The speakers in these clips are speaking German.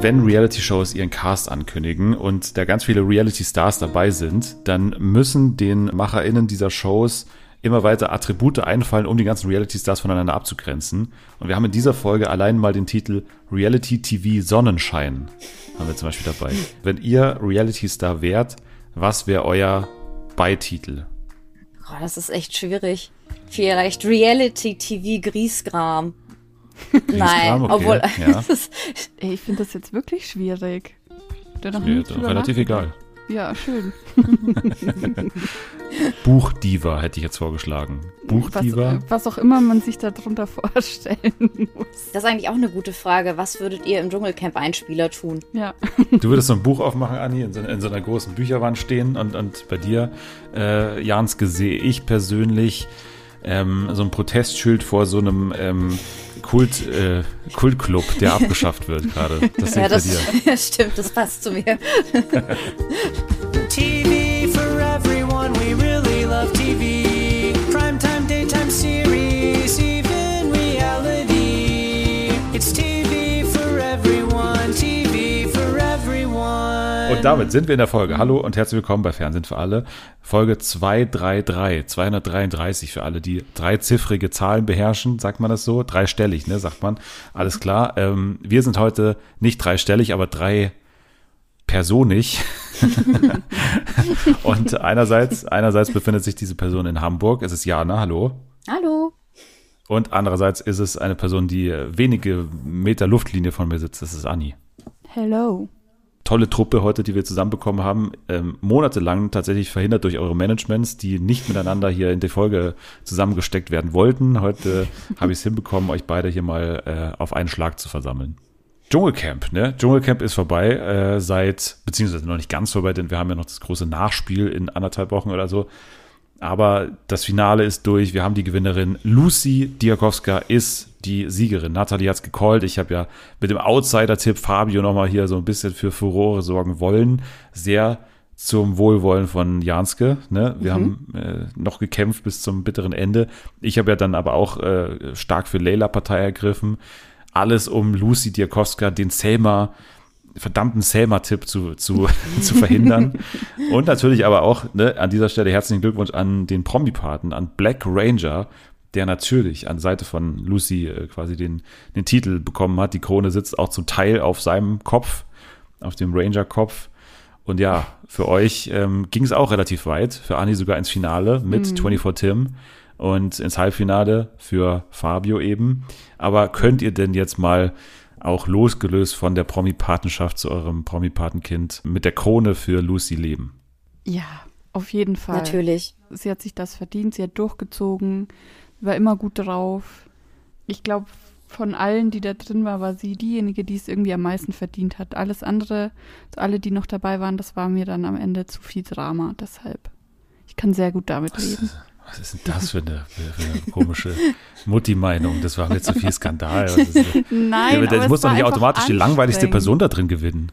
wenn Reality-Shows ihren Cast ankündigen und da ganz viele Reality-Stars dabei sind, dann müssen den MacherInnen dieser Shows immer weiter Attribute einfallen, um die ganzen Reality-Stars voneinander abzugrenzen. Und wir haben in dieser Folge allein mal den Titel Reality TV Sonnenschein haben wir zum Beispiel dabei. Wenn ihr Reality-Star wärt, was wäre euer Beititel? Oh, das ist echt schwierig. Vielleicht Reality TV Griesgram. Nein, okay, obwohl. ja. Ey, ich finde das jetzt wirklich schwierig. Da noch Mir relativ egal. Ja, schön. Buchdiva hätte ich jetzt vorgeschlagen. Buchdiva? Was, was auch immer man sich darunter vorstellen muss. Das ist eigentlich auch eine gute Frage. Was würdet ihr im Dschungelcamp-Einspieler tun? Ja. Du würdest so ein Buch aufmachen, Anni, in so, in so einer großen Bücherwand stehen und, und bei dir, äh, Janske, sehe ich persönlich ähm, so ein Protestschild vor so einem ähm, Kult, äh, Kultclub, der abgeschafft wird gerade. Das Ja, das dir. stimmt, das passt zu mir. Und damit sind wir in der Folge. Hallo und herzlich willkommen bei Fernsehen für alle. Folge 233, 233 für alle, die dreiziffrige Zahlen beherrschen, sagt man das so? Dreistellig, ne, sagt man. Alles klar. Ähm, wir sind heute nicht dreistellig, aber drei personig. und einerseits, einerseits befindet sich diese Person in Hamburg. Es ist Jana, hallo. Hallo. Und andererseits ist es eine Person, die wenige Meter Luftlinie von mir sitzt. Das ist Anni. Hello. Tolle Truppe heute, die wir zusammenbekommen haben. Ähm, monatelang tatsächlich verhindert durch eure Managements, die nicht miteinander hier in die Folge zusammengesteckt werden wollten. Heute habe ich es hinbekommen, euch beide hier mal äh, auf einen Schlag zu versammeln. Dschungelcamp, ne? Dschungelcamp ist vorbei äh, seit, beziehungsweise noch nicht ganz vorbei, denn wir haben ja noch das große Nachspiel in anderthalb Wochen oder so. Aber das Finale ist durch. Wir haben die Gewinnerin. Lucy Diakowska ist die Siegerin. Nathalie hat's gecallt. Ich habe ja mit dem Outsider-Tipp Fabio nochmal hier so ein bisschen für Furore sorgen wollen. Sehr zum Wohlwollen von Janske. Ne? Wir haben äh, noch gekämpft bis zum bitteren Ende. Ich habe ja dann aber auch äh, stark für Leila Partei ergriffen. Alles um Lucy Diakowska, den Selma verdammten Selma-Tipp zu, zu, zu verhindern. Und natürlich aber auch ne, an dieser Stelle herzlichen Glückwunsch an den Promi-Paten, an Black Ranger, der natürlich an Seite von Lucy äh, quasi den, den Titel bekommen hat. Die Krone sitzt auch zum Teil auf seinem Kopf, auf dem Ranger-Kopf. Und ja, für euch ähm, ging es auch relativ weit. Für Anni sogar ins Finale mit 24 Tim und ins Halbfinale für Fabio eben. Aber könnt ihr denn jetzt mal auch losgelöst von der Promi-Patenschaft zu eurem Promi-Patenkind mit der Krone für Lucy leben? Ja, auf jeden Fall. Natürlich. Sie hat sich das verdient, sie hat durchgezogen, war immer gut drauf. Ich glaube, von allen, die da drin war, war sie diejenige, die es irgendwie am meisten verdient hat. Alles andere, alle, die noch dabei waren, das war mir dann am Ende zu viel Drama. Deshalb, ich kann sehr gut damit leben. Was ist denn das für eine, für eine komische Mutti-Meinung? Das war mir zu viel Skandal. Was ist? Nein, ja, aber muss doch nicht automatisch die langweiligste. Person da drin gewinnen.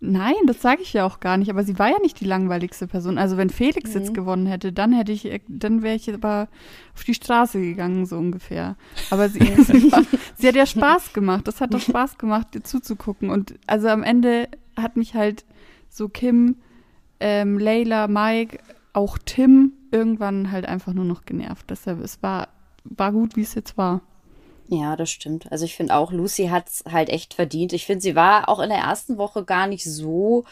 Nein, das sage ich ja auch gar nicht. Aber sie war ja nicht die langweiligste Person. Also wenn Felix jetzt gewonnen hätte, dann hätte ich, dann wäre ich aber auf die Straße gegangen, so ungefähr. Aber sie, sie, war, sie hat ja Spaß gemacht. Das hat doch Spaß gemacht, ihr zuzugucken. Und also am Ende hat mich halt so Kim, ähm, Layla, Mike, auch Tim irgendwann halt einfach nur noch genervt. Deshalb, es war, war gut, wie es jetzt war. Ja, das stimmt. Also ich finde auch, Lucy hat es halt echt verdient. Ich finde, sie war auch in der ersten Woche gar nicht so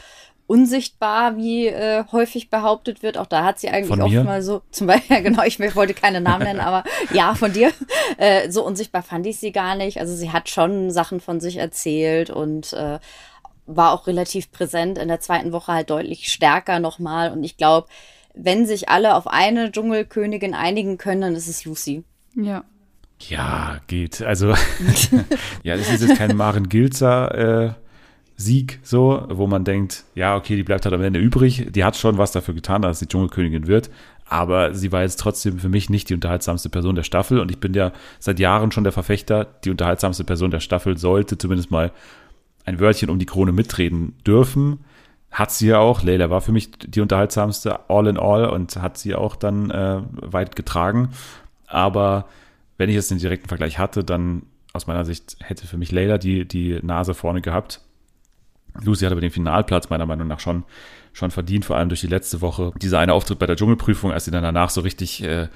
unsichtbar, wie äh, häufig behauptet wird. Auch da hat sie eigentlich Von oft mir? mal so, zum Beispiel, genau, ich wollte keine Namen nennen, aber ja, von dir. Äh, so unsichtbar fand ich sie gar nicht. Also sie hat schon Sachen von sich erzählt und äh, war auch relativ präsent in der zweiten Woche halt deutlich stärker nochmal. Und ich glaube, wenn sich alle auf eine Dschungelkönigin einigen können, dann ist es Lucy. Ja. Ja, geht. Also, ja, das ist jetzt kein Maren Gilzer äh, Sieg, so, wo man denkt, ja, okay, die bleibt halt am Ende übrig. Die hat schon was dafür getan, dass sie Dschungelkönigin wird. Aber sie war jetzt trotzdem für mich nicht die unterhaltsamste Person der Staffel. Und ich bin ja seit Jahren schon der Verfechter, die unterhaltsamste Person der Staffel sollte zumindest mal ein Wörtchen um die Krone mitreden dürfen. Hat sie ja auch. Leila war für mich die unterhaltsamste all in all und hat sie auch dann äh, weit getragen. Aber wenn ich jetzt den direkten Vergleich hatte, dann aus meiner Sicht hätte für mich Leila die, die Nase vorne gehabt. Lucy hat aber den Finalplatz meiner Meinung nach schon, schon verdient, vor allem durch die letzte Woche. Dieser eine Auftritt bei der Dschungelprüfung, als sie dann danach so richtig äh,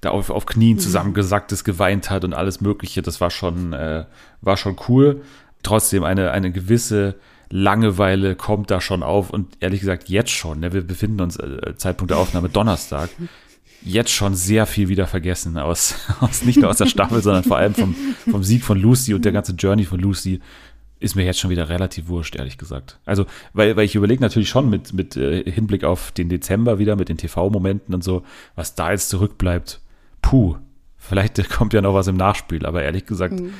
da auf, auf Knien zusammengesackt ist, geweint hat und alles Mögliche, das war schon, äh, war schon cool. Trotzdem eine, eine gewisse Langeweile kommt da schon auf und ehrlich gesagt jetzt schon, ne, wir befinden uns äh, Zeitpunkt der Aufnahme Donnerstag, jetzt schon sehr viel wieder vergessen aus, aus nicht nur aus der Staffel, sondern vor allem vom, vom Sieg von Lucy und der ganze Journey von Lucy ist mir jetzt schon wieder relativ wurscht, ehrlich gesagt. Also, weil, weil ich überlege natürlich schon mit, mit äh, Hinblick auf den Dezember wieder, mit den TV-Momenten und so, was da jetzt zurückbleibt. Puh, vielleicht kommt ja noch was im Nachspiel, aber ehrlich gesagt, Mhm.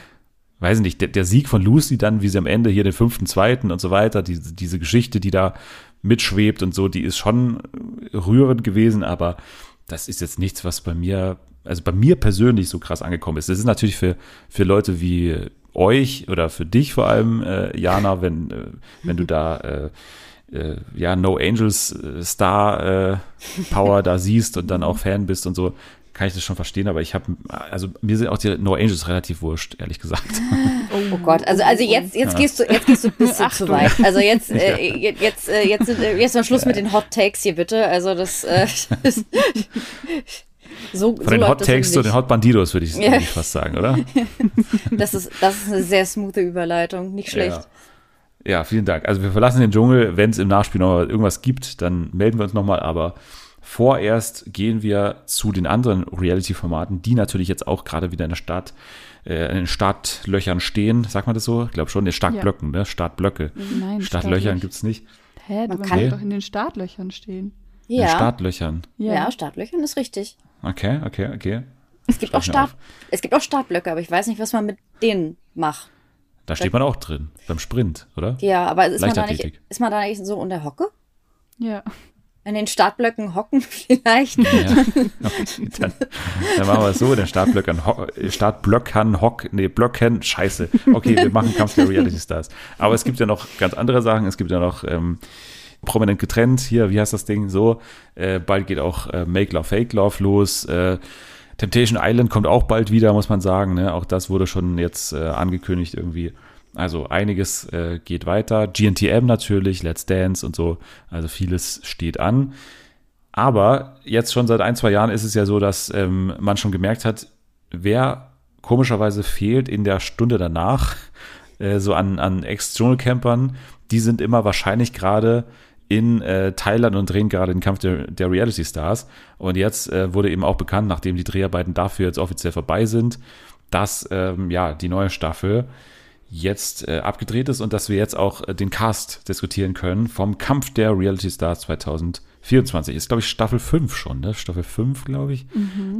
Weiß ich nicht, der, der Sieg von Lucy dann, wie sie am Ende hier den fünften, zweiten und so weiter, diese, diese Geschichte, die da mitschwebt und so, die ist schon rührend gewesen, aber das ist jetzt nichts, was bei mir, also bei mir persönlich so krass angekommen ist. Das ist natürlich für, für Leute wie euch oder für dich vor allem, äh, Jana, wenn, äh, wenn du da äh, äh, ja No Angels äh, Star äh, Power da siehst und dann auch Fan bist und so, kann ich das schon verstehen, aber ich habe, also mir sind auch die No Angels relativ wurscht, ehrlich gesagt. Oh Gott, also, also jetzt, jetzt gehst du, jetzt gehst du ein bisschen zu weit. Also jetzt, äh, jetzt, äh, jetzt, äh, jetzt mal Schluss mit den Hot Takes hier bitte. Also das, äh, das so, Von den Hot Takes zu den Hot Bandidos würde ich, Ja. würd ich fast sagen, oder? Das ist, das ist eine sehr smoothe Überleitung, nicht schlecht. Ja. ja, vielen Dank. Also wir verlassen den Dschungel. Wenn es im Nachspiel noch irgendwas gibt, dann melden wir uns nochmal. Aber vorerst gehen wir zu den anderen Reality-Formaten, die natürlich jetzt auch gerade wieder in der Start, äh, in den Startlöchern stehen. Sagt man das so? Ich glaube schon, in Startblöcken, ne? Startblöcke. Nein, Startlöchern Startlöch- gibt es nicht. Hä, Man kann- kann doch in den Startlöchern stehen. In den Ja, Startlöchern. ja, Startlöchern ist richtig. Okay, okay, okay. Es gibt auch Schreib Start, es gibt auch Startblöcke, aber ich weiß nicht, was man mit denen macht. Da steht man auch drin, beim Sprint, oder? Ja, aber ist man, da nicht, ist man da nicht so unter Hocke? Ja. In den Startblöcken hocken vielleicht? Ja. Dann, dann machen wir es so, den Startblöckern, ho Startblöckern, Hock, nee, Blöcken, scheiße. Okay, wir machen Kampf der Reality Stars. Aber es gibt ja noch ganz andere Sachen. Es gibt ja noch ähm, prominent getrennt, hier, wie heißt das Ding, so. Äh, bald geht auch äh, Make Love, Fake Love los. Äh, Temptation Island kommt auch bald wieder, muss man sagen. Ne? Auch das wurde schon jetzt äh, angekündigt irgendwie. Also einiges äh, geht weiter. GNTM natürlich, Let's Dance und so. Also vieles steht an. Aber jetzt schon seit ein, zwei Jahren ist es ja so, dass ähm, man schon gemerkt hat, wer komischerweise fehlt in der Stunde danach, äh, so an, an Ex-Dschungelcampern, die sind immer wahrscheinlich gerade in äh, Thailand und drehen gerade den Kampf der, der Reality Stars. Und jetzt äh, wurde eben auch bekannt, nachdem die Dreharbeiten dafür jetzt offiziell vorbei sind, dass ähm, ja die neue Staffel jetzt äh, abgedreht ist und dass wir jetzt auch äh, den Cast diskutieren können vom Kampf der Reality Stars 2024. Ist, glaube ich, Staffel 5 schon, ne? Staffel 5, glaube ich,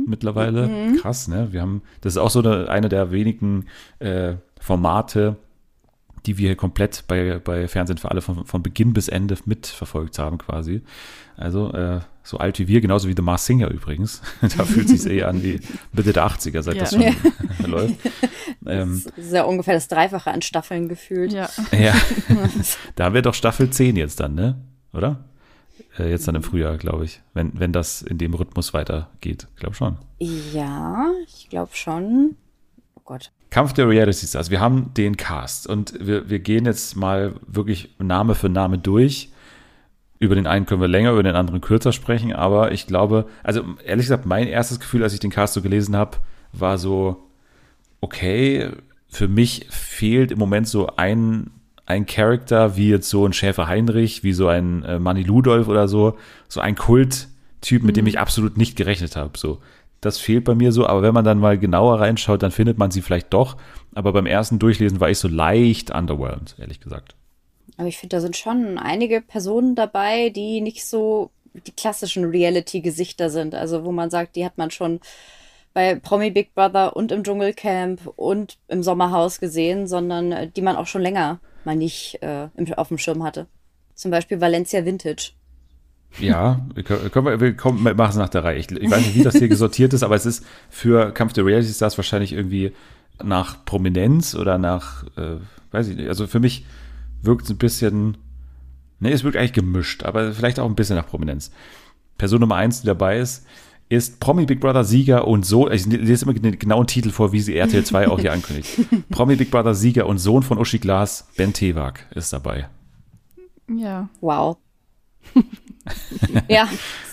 mittlerweile. Krass, ne? Wir haben, das ist auch so eine, eine der wenigen äh, Formate, die wir hier komplett bei, bei Fernsehen für alle von, von Beginn bis Ende mitverfolgt haben, quasi. Also äh, so alt wie wir, genauso wie The Mars Singer übrigens. da fühlt sich eher an wie Mitte der 80er, seit Ja. das schon läuft. Ähm, Das ist ja ungefähr das Dreifache an Staffeln gefühlt. Ja. ja, da haben wir doch Staffel 10 jetzt dann, ne? Oder? Äh, jetzt dann im Frühjahr, glaube ich. Wenn, wenn das in dem Rhythmus weitergeht. Ich glaube schon. Ja, ich glaube schon. Oh Gott. Kampf der Reality Stars. Wir haben den Cast und wir, wir gehen jetzt mal wirklich Name für Name durch. Über den einen können wir länger, über den anderen kürzer sprechen, aber ich glaube, also ehrlich gesagt, mein erstes Gefühl, als ich den Cast so gelesen habe, war so, okay, für mich fehlt im Moment so ein, ein Charakter, wie jetzt so ein Schäfer Heinrich, wie so ein äh, Manny Ludolf oder so, so ein Kulttyp, mit dem ich absolut nicht gerechnet habe. So, das fehlt bei mir so, aber wenn man dann mal genauer reinschaut, dann findet man sie vielleicht doch. Aber beim ersten Durchlesen war ich so leicht underwhelmed, ehrlich gesagt. Aber ich finde, da sind schon einige Personen dabei, die nicht so die klassischen Reality-Gesichter sind. Also wo man sagt, die hat man schon bei Promi Big Brother und im Dschungelcamp und im Sommerhaus gesehen, sondern äh, die man auch schon länger mal nicht äh, auf dem Schirm hatte. Zum Beispiel Valencia Vintage. Ja, wir können, wir, wir kommen, wir machen es nach der Reihe. Ich, ich weiß nicht, wie das hier gesortiert ist, aber es ist für Kampf der Reality Stars wahrscheinlich irgendwie nach Prominenz oder nach, äh, weiß ich nicht, also für mich wirkt es ein bisschen, ne, es wirkt eigentlich gemischt, aber vielleicht auch ein bisschen nach Prominenz. Person Nummer eins, die dabei ist, ist Promi Big Brother Sieger und Sohn, ich lese immer den genauen Titel vor, wie sie RTL 2 auch hier ankündigt. Promi Big Brother Sieger und Sohn von Uschi Glas, Ben Tewak ist dabei. Ja. Wow. ja,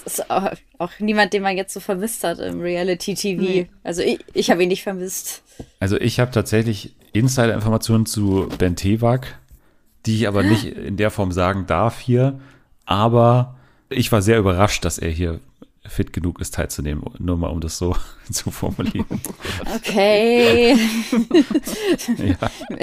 es ist auch, auch niemand, den man jetzt so vermisst hat im Reality-TV. Nee. Also ich, ich habe ihn nicht vermisst. Also ich habe tatsächlich Insider-Informationen zu Ben Tewak, die ich aber nicht in der Form sagen darf hier. Aber ich war sehr überrascht, dass er hier fit genug ist, teilzunehmen. Nur mal, um das so zu formulieren. Okay. ja.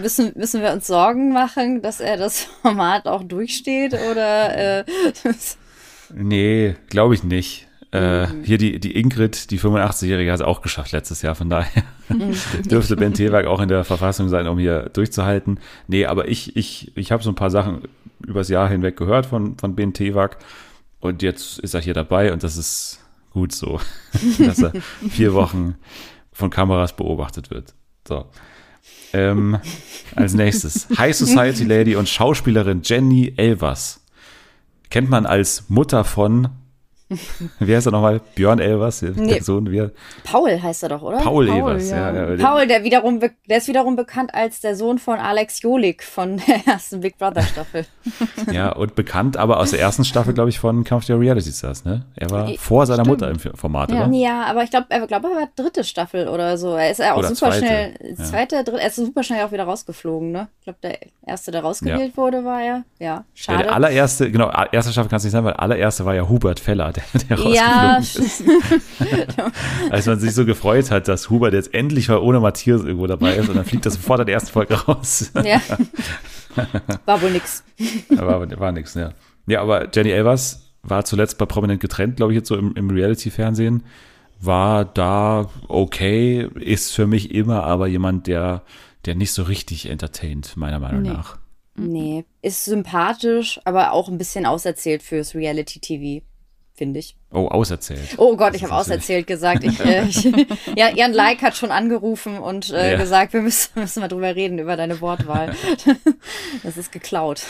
müssen, müssen wir uns Sorgen machen, dass er das Format auch durchsteht? Oder äh, Nee, glaube ich nicht. Äh, Mhm. hier die, die Ingrid, die 85-Jährige, hat es auch geschafft letztes Jahr. Von daher Mhm. dürfte Ben Tewak auch in der Verfassung sein, um hier durchzuhalten. Nee, aber ich, ich, ich habe so ein paar Sachen übers Jahr hinweg gehört von, von Ben Tewak. Und jetzt ist er hier dabei und das ist gut so, dass er vier Wochen von Kameras beobachtet wird. So. Ähm, als nächstes High Society Lady und Schauspielerin Jenny Elvers. Kennt man als Mutter von, wie heißt er nochmal? Björn Elvers, der Nee. Sohn, wie, Paul heißt er doch, oder? Paul, Paul, Elvers. Ja. ja. Ja, Paul, der wiederum, der ist wiederum bekannt als der Sohn von Alex Jolik von der ersten Big Brother Staffel. ja, und bekannt aber aus der ersten Staffel, glaube ich, von Kampf der Reality Stars, ne? Er war I- vor seiner stimmt. Mutter im Format, Ja. oder? Ja, aber ich glaube, er, glaub, er war dritte Staffel oder so. Er ist ja auch Oder super zweite, schnell, ja. zweite, dritte, er ist super schnell auch wieder rausgeflogen, ne? Ich glaube, der erste, der rausgewählt wurde, war er. Ja, Ja, schade. der allererste, genau, erste Staffel kann es nicht sein, weil der allererste war ja Hubert Feller, der, der ja, ist. Als man sich so gefreut hat, dass Hubert jetzt endlich mal ohne Matthias irgendwo dabei ist und dann fliegt er sofort in der ersten Folge raus. ja. War wohl nix. war, war nix, ja. Ja, aber Jenny Elvers war zuletzt bei Prominent getrennt, glaube ich, jetzt so im, im Reality-Fernsehen. War da okay, ist für mich immer aber jemand, der, der nicht so richtig entertaint, meiner Meinung Nee. nach. Nee, ist sympathisch, aber auch ein bisschen auserzählt fürs Reality-TV, finde ich. Oh, auserzählt. Oh Gott, ich habe auserzählt gesagt. Ich, äh, ich, ja, Jan Like hat schon angerufen und äh, Ja. gesagt, wir müssen, müssen mal drüber reden, über deine Wortwahl. das ist geklaut.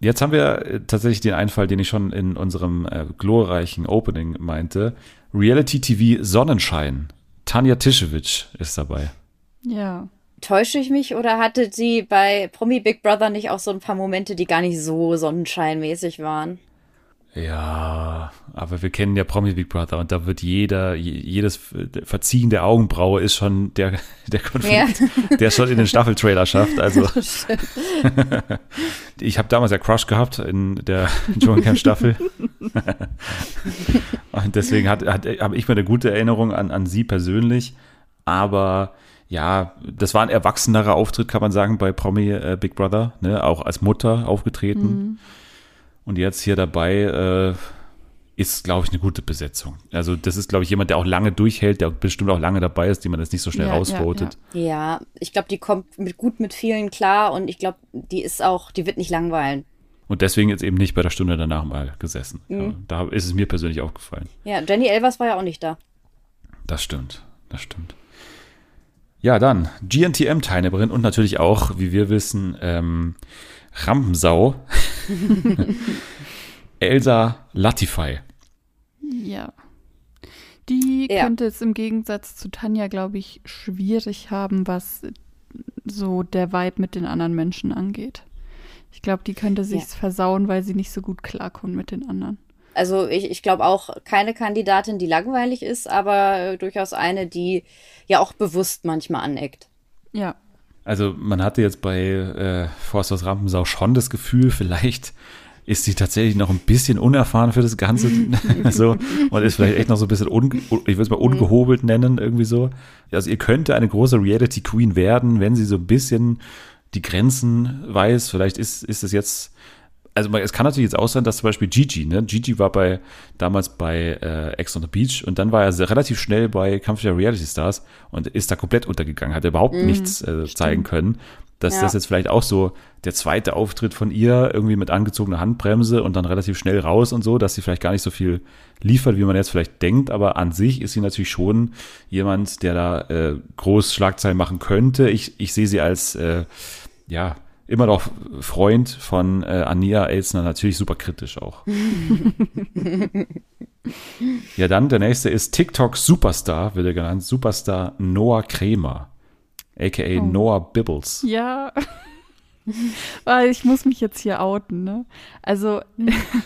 Jetzt haben wir äh, tatsächlich den Einfall, den ich schon in unserem äh, glorreichen Opening meinte. Reality TV Sonnenschein. Tanja Tischewitsch ist dabei. Ja. Täusche ich mich oder hatte sie bei Promi Big Brother nicht auch so ein paar Momente, die gar nicht so sonnenscheinmäßig waren? Ja, aber wir kennen ja Promi Big Brother und da wird jeder, je- jedes Verziehen der Augenbraue ist schon der, der Konflikt, der schon in den Staffeltrailer schafft. Also ich habe damals ja Crush gehabt in der Dschungelcamp Staffel. und deswegen hat, hat, habe ich mir eine gute Erinnerung an, an sie persönlich. Aber ja, das war ein erwachsenerer Auftritt, kann man sagen, bei Promi äh, Big Brother, ne? auch als Mutter aufgetreten. Und jetzt hier dabei äh, ist, glaube ich, eine gute Besetzung. Also das ist, glaube ich, jemand, der auch lange durchhält, der bestimmt auch lange dabei ist, die man jetzt nicht so schnell Ja, ja, rausvotet. Ja, ich glaube, die kommt mit, gut mit vielen klar und ich glaube, die ist auch, die wird nicht langweilen. Und deswegen jetzt eben nicht bei der Stunde danach mal gesessen. Ja, da ist es mir persönlich aufgefallen. Ja, Jenny Elvers war ja auch nicht da. Das stimmt, das stimmt. Ja, dann GNTM-Teilnehmerin und natürlich auch, wie wir wissen, ähm, Rampensau. Elsa Latify. Ja. Die Ja. könnte es im Gegensatz zu Tanja, glaube ich, schwierig haben, was so der Vibe mit den anderen Menschen angeht. Ich glaube, die könnte sich's versauen, weil sie nicht so gut klarkommt mit den anderen. Also ich, ich glaube auch keine Kandidatin, die langweilig ist, aber äh, durchaus eine, die ja auch bewusst manchmal aneckt. Ja. Also man hatte jetzt bei äh, Forsters Rampensau schon das Gefühl, vielleicht ist sie tatsächlich noch ein bisschen unerfahren für das Ganze. so, und ist vielleicht echt noch so ein bisschen, unge ich würde es mal ungehobelt nennen, irgendwie so. Also ihr könnte eine große Reality Queen werden, wenn sie so ein bisschen die Grenzen weiß. Vielleicht ist, ist es jetzt, also es kann natürlich jetzt auch sein, dass zum Beispiel Gigi, ne? Gigi war bei damals bei äh, Ex on the Beach und dann war er sehr, relativ schnell bei Kampf der Reality Stars und ist da komplett untergegangen, hat überhaupt nichts äh, zeigen können. Dass Ja. das jetzt vielleicht auch so der zweite Auftritt von ihr irgendwie mit angezogener Handbremse und dann relativ schnell raus und so, dass sie vielleicht gar nicht so viel liefert, wie man jetzt vielleicht denkt, aber an sich ist sie natürlich schon jemand, der da äh, groß Schlagzeilen machen könnte. Ich, ich sehe sie als äh, ja, immer noch Freund von äh, Ania Elsner, natürlich super kritisch auch. ja, dann der nächste ist TikTok Superstar, wird er genannt, Superstar Noah Kremer, aka Oh. Noah Bibbles. Ja. Weil ich muss mich jetzt hier outen, ne? Also,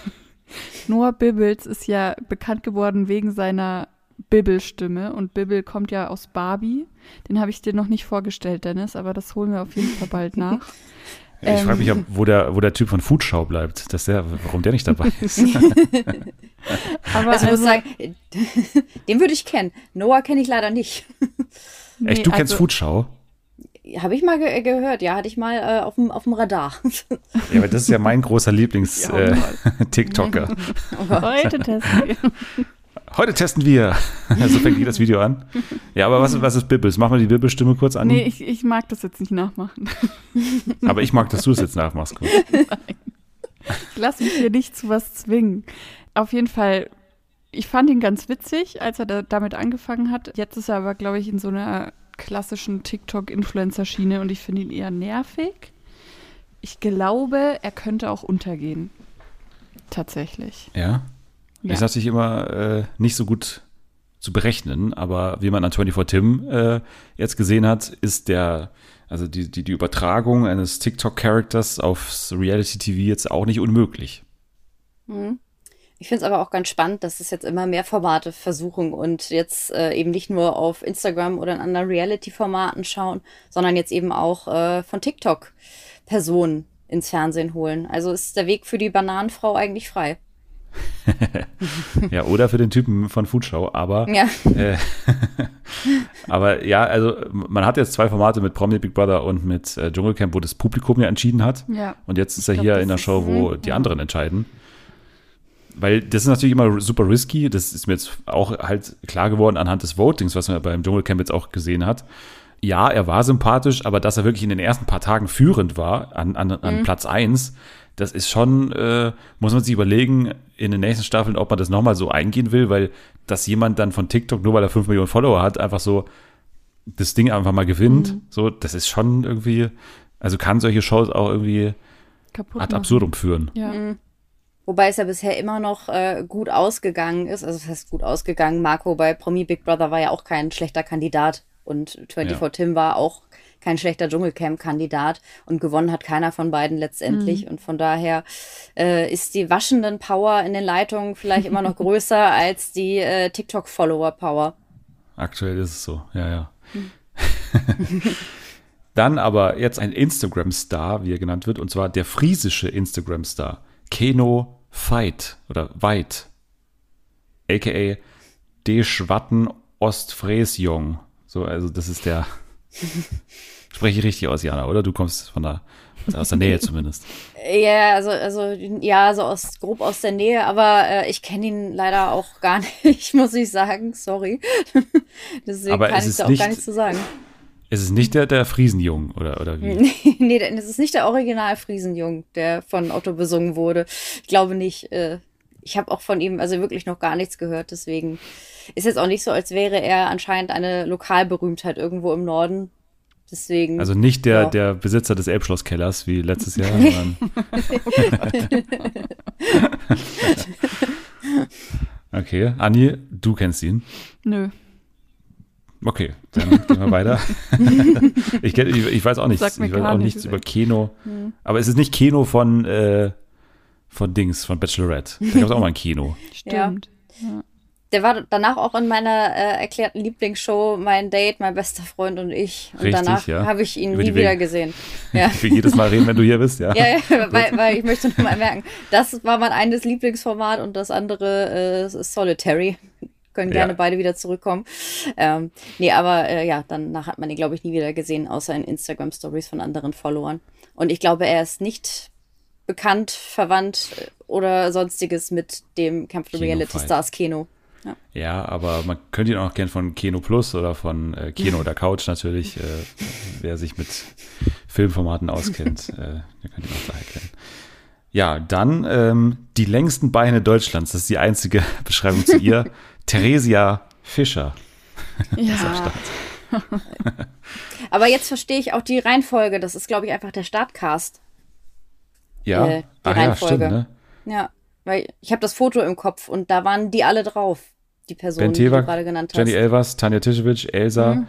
Noah Bibbles ist ja bekannt geworden wegen seiner Bibble-Stimme und Bibble kommt ja aus Barbie. Den habe ich dir noch nicht vorgestellt, Dennis, aber das holen wir auf jeden Fall bald nach. Ich Ähm. frage mich, ob, wo, der, wo der Typ von Foodschau bleibt, dass der, warum der nicht dabei ist. Aber Also ich muss also, sagen, den würde ich kennen. Noah kenne ich leider nicht. nee, Echt, du kennst also, Foodschau? Habe ich mal ge gehört, ja, hatte ich mal äh, auf dem Radar. Ja, aber das ist ja mein großer Ja, Lieblings-TikToker. Heute testen wir. Heute testen wir. so fängt jedes Video an. Ja, aber was, was ist Bibbles? Mach mal die Bibbles-Stimme kurz an. Nee, ich, ich mag das jetzt nicht nachmachen. Aber ich mag, dass du es jetzt nachmachst. Kurz. Ich lasse mich hier nicht zu was zwingen. Auf jeden Fall, ich fand ihn ganz witzig, als er da, damit angefangen hat. Jetzt ist er aber, glaube ich, in so einer klassischen TikTok-Influencer-Schiene und ich finde ihn eher nervig. Ich glaube, er könnte auch untergehen. Tatsächlich. Ja. Ja. Ist natürlich immer äh, nicht so gut zu berechnen, aber wie man an 24 Tim äh, jetzt gesehen hat, ist der, also die, die, die Übertragung eines TikTok-Charakters aufs Reality-TV jetzt auch nicht unmöglich. Mhm. Ich finde es aber auch ganz spannend, dass es jetzt immer mehr Formate versuchen und jetzt äh, eben nicht nur auf Instagram oder in anderen Reality-Formaten schauen, sondern jetzt eben auch äh, von TikTok Personen ins Fernsehen holen. Also ist der Weg für die Bananenfrau eigentlich frei. Ja, oder für den Typen von Foodschau, aber Ja. Äh, aber ja, also man hat jetzt zwei Formate mit Promi Big Brother und mit äh, Dschungelcamp, wo das Publikum ja entschieden hat. Ja. Und jetzt ist er glaub, hier in der Show, wo mhm, die anderen entscheiden. Weil das ist natürlich immer super risky. Das ist mir jetzt auch halt klar geworden anhand des Votings, was man beim Dschungelcamp jetzt auch gesehen hat. Ja, er war sympathisch, aber dass er wirklich in den ersten paar Tagen führend war, an, an, an Mhm. Platz eins, das ist schon, äh, muss man sich überlegen, in den nächsten Staffeln, ob man das nochmal so eingehen will, weil dass jemand dann von TikTok, nur weil er 5 Millionen Follower hat, einfach so das Ding einfach mal gewinnt, so, das ist schon irgendwie, also kann solche Shows auch irgendwie Kaputt ad machen. absurdum führen. Ja. Mhm. Wobei es ja bisher immer noch äh, gut ausgegangen ist. Also es heißt gut ausgegangen. Marco bei Promi Big Brother war ja auch kein schlechter Kandidat. Und 24 Ja. Tim war auch kein schlechter Dschungelcamp-Kandidat. Und gewonnen hat keiner von beiden letztendlich. Und von daher äh, ist die waschenden Power in den Leitungen vielleicht immer noch größer als die äh, TikTok-Follower-Power. Aktuell ist es so, ja, ja. Dann aber jetzt ein Instagram-Star, wie er genannt wird, und zwar der friesische Instagram-Star, Keno Veit oder Veit, aka De Schwatten Ostfriesjong. So, also das ist der, spreche ich richtig aus, Jana, oder? Du kommst von der, aus der Nähe zumindest. Ja, also, also, ja, so aus, grob aus der Nähe, aber äh, ich kenne ihn leider auch gar nicht, muss ich sagen. Sorry. Deswegen Aber kann es ich da auch gar nicht- nichts zu sagen. Es ist nicht der, der Friesenjung, oder, oder wie? nee, das ist nicht der Original Friesenjung, der von Otto besungen wurde. Ich glaube nicht. Äh, ich habe auch von ihm also wirklich noch gar nichts gehört, deswegen ist jetzt auch nicht so, als wäre er anscheinend eine Lokalberühmtheit irgendwo im Norden. Deswegen. Also nicht der, Ja. der Besitzer des Elbschlosskellers wie letztes Jahr, sondern. okay, Anni, du kennst ihn. Nö. Okay, dann gehen wir weiter. ich, ich, ich weiß auch nichts, ich weiß auch nichts. über Keno. Aber es ist nicht Keno von, äh, von Dings, von Bachelorette. Da gab es auch mal ein Keno. Stimmt. Der war danach auch in meiner äh, erklärten Lieblingsshow Mein Date, mein bester Freund und ich. Und Richtig, danach ja. habe ich ihn Über nie wieder Wege. gesehen. Ja. Ich will jedes Mal reden, wenn du hier bist, ja. Ja, ja weil, weil ich möchte nur mal merken, das war mein eines Lieblingsformat und das andere äh, ist Solitary. Können gerne beide wieder zurückkommen. Ähm, nee, aber äh, ja, danach hat man ihn, glaube ich, nie wieder gesehen, außer in Instagram-Stories von anderen Followern. Und ich glaube, er ist nicht bekannt, verwandt äh, oder sonstiges mit dem Kampf der Reality. Stars Keno. Ja, aber man könnte ihn auch kennen von Keno Plus oder von äh, Keno oder Couch natürlich. Äh, wer sich mit Filmformaten auskennt, äh, der könnte ihn auch daher kennen. Ja, dann ähm, die längsten Beine Deutschlands. Das ist die einzige Beschreibung zu ihr. Theresia Fischer. Ja. Aber jetzt verstehe ich auch die Reihenfolge. Das ist, glaube ich, einfach der Startcast. Ja, Äh, die ja Reihenfolge. stimmt, ne? Ja, weil ich habe das Foto im Kopf und da waren die alle drauf. Die Personen, Ben die du gerade genannt hast. Jenny Elvers, Tanja Tischewitsch, Elsa, Mhm.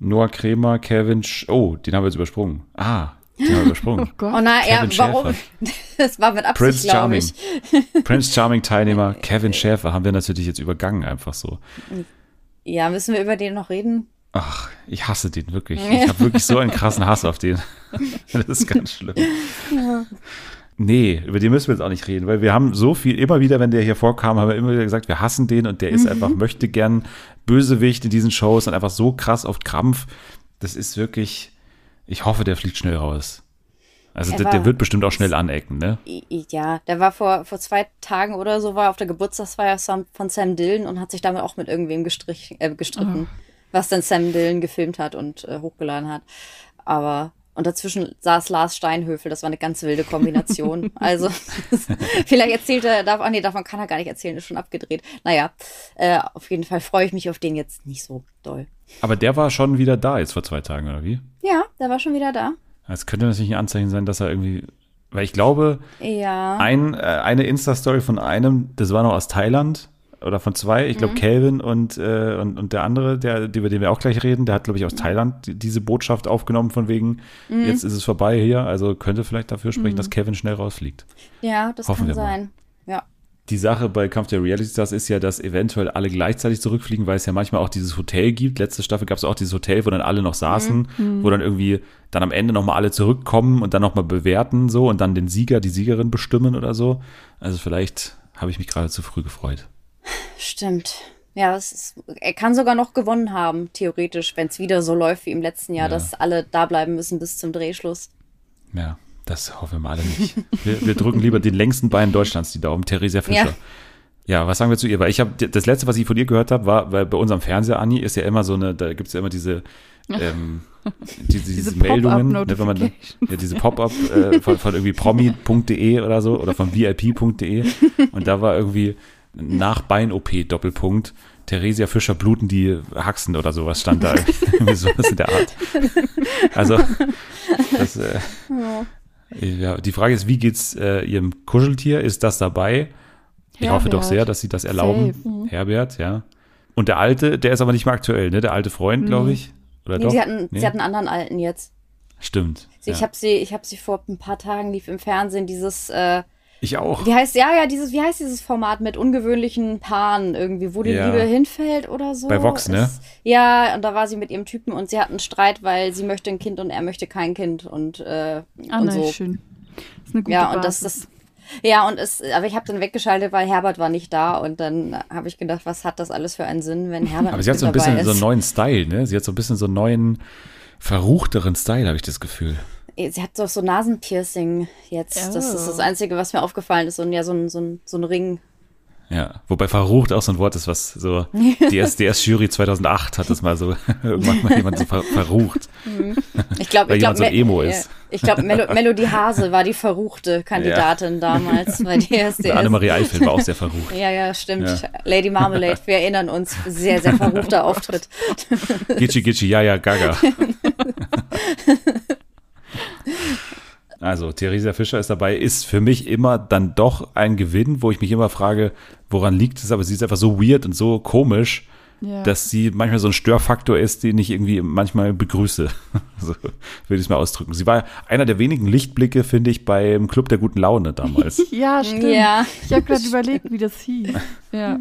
Noah Kremer, Kevin, Sch oh, den haben wir jetzt übersprungen. Ah, Ja, übersprungen. Oh Gott. Oh na, ja, Kevin warum? Das war mit Absicht, Prince Charming. ich. Prince Charming Teilnehmer Kevin Schäfer haben wir natürlich jetzt übergangen, einfach so. Ja, müssen wir über den noch reden? Ach, ich hasse den wirklich. Ich habe wirklich so einen krassen Hass auf den. Das ist ganz schlimm. Nee, über den müssen wir jetzt auch nicht reden, weil wir haben so viel, immer wieder, wenn der hier vorkam, haben wir immer wieder gesagt, wir hassen den und der ist einfach, möchte gern Bösewicht in diesen Shows und einfach so krass auf Krampf. Das ist wirklich, ich hoffe, der fliegt schnell raus. Also Er der, war- der wird bestimmt auch schnell anecken, ne? Ja, der war vor, vor zwei Tagen oder so, war auf der Geburtstagsfeier von Sam Dillon und hat sich damit auch mit irgendwem gestrich, äh, gestritten, was dann Sam Dillon gefilmt hat und äh, hochgeladen hat. Aber, und dazwischen saß Lars Steinhöfel, das war eine ganz wilde Kombination. also, vielleicht erzählt er, darf, ah nee, davon kann er gar nicht erzählen, ist schon abgedreht. Naja, äh, auf jeden Fall freue ich mich auf den jetzt nicht so doll. Aber der war schon wieder da jetzt vor zwei Tagen, oder wie? Ja, der war schon wieder da. Es könnte natürlich ein Anzeichen sein, dass er irgendwie, weil ich glaube, Ja. ein, äh, eine Insta-Story von einem, das war noch aus Thailand oder von zwei, ich Mhm. glaube Calvin und, äh, und, und der andere, der, über den wir auch gleich reden, der hat, glaube ich, Mhm. aus Thailand die- diese Botschaft aufgenommen von wegen, jetzt ist es vorbei hier, also könnte vielleicht dafür sprechen, Mhm. dass Kevin schnell rausfliegt. ja, das Hoffen kann mal. sein. Ja. Die Sache bei Kampf der Reality Stars ist ja, dass eventuell alle gleichzeitig zurückfliegen, weil es ja manchmal auch dieses Hotel gibt. Letzte Staffel gab es auch dieses Hotel, wo dann alle noch saßen, wo dann irgendwie dann am Ende nochmal alle zurückkommen und dann nochmal bewerten so und dann den Sieger, die Siegerin bestimmen oder so. Also vielleicht habe ich mich gerade zu früh gefreut. Stimmt. Ja, es ist, er kann sogar noch gewonnen haben, theoretisch, wenn es wieder so läuft wie im letzten Jahr, Ja. dass alle da bleiben müssen bis zum Drehschluss. Ja, das hoffen wir mal alle nicht. Wir, wir drücken lieber den längsten Bein Deutschlands die Daumen, Theresia Fischer. Ja. Ja. was sagen wir zu ihr? Weil ich habe das letzte, was ich von ihr gehört habe, war, weil bei unserem Fernseher, Anni, ist ja immer so eine, da gibt es ja immer diese, ähm, diese, diese, Diese Meldungen, ne, wenn man ja, diese Pop-up äh, von, von irgendwie promi.de oder so oder von vip.de und da war irgendwie nach Bein-OP Doppelpunkt Theresia Fischer bluten die Haxen oder sowas stand da irgendwie sowas in der Art. Also das, äh, ja, die Frage ist, wie geht's äh, ihrem Kuscheltier? Ist das dabei? Ich hoffe doch sehr, dass sie das erlauben. Safe. Herbert, ja. Und der alte, der ist aber nicht mehr aktuell, ne? Der alte Freund, glaube ich. Oder Nee, doch? sie, hatten, Nee? sie hatten einen anderen Alten jetzt. Stimmt. Sie, Ich ja. habe sie, ich habe sie vor ein paar Tagen lief im Fernsehen dieses, äh, ich auch. wie heißt, ja, ja, dieses, wie heißt dieses Format mit ungewöhnlichen Paaren irgendwie, wo die Ja. Liebe hinfällt oder so? Bei Vox, ne? Ist- Ja, und da war sie mit ihrem Typen und sie hatten einen Streit, weil sie möchte ein Kind und er möchte kein Kind und, äh, Ah, und nein, so. schön. Das ist eine gute Ja, und das, Basis. das, ja, und es, aber ich habe dann weggeschaltet, weil Herbert war nicht da und dann habe ich gedacht, was hat das alles für einen Sinn, wenn Herbert Aber nicht sie hat so ein bisschen so einen ist. neuen Style, ne? Sie hat so ein bisschen so einen neuen, verruchteren Style, habe ich das Gefühl. Sie hat doch so Nasenpiercing jetzt. Das ist das Oh. Einzige, was mir aufgefallen ist. Und ja, so ein, so ein, so ein Ring. Ja, wobei verrucht auch so ein Wort ist, was so die SDS-Jury 2008 hat das mal so irgendwann mal jemand so ver verrucht. Ich glaube, Weil ich glaube, so Emo ist. Ich glaube, Melo Melodie Hase war die verruchte Kandidatin damals bei DSDS. Und Annemarie Eifel war auch sehr verrucht. Ja, ja, stimmt. Ja. Lady Marmalade, wir erinnern uns. Sehr, sehr verruchter Auftritt. Gitschi Gitschi, ja, ja, gaga. Also, Theresa Fischer ist dabei, ist für mich immer dann doch ein Gewinn, wo ich mich immer frage, woran liegt es, aber sie ist einfach so weird und so komisch, Ja. dass sie manchmal so ein Störfaktor ist, den ich irgendwie manchmal begrüße. So würde ich es mal ausdrücken. Sie war einer der wenigen Lichtblicke, finde ich, beim Club der guten Laune damals. ja, stimmt. Ja. Ich habe gerade überlegt, wie das hieß. Ja.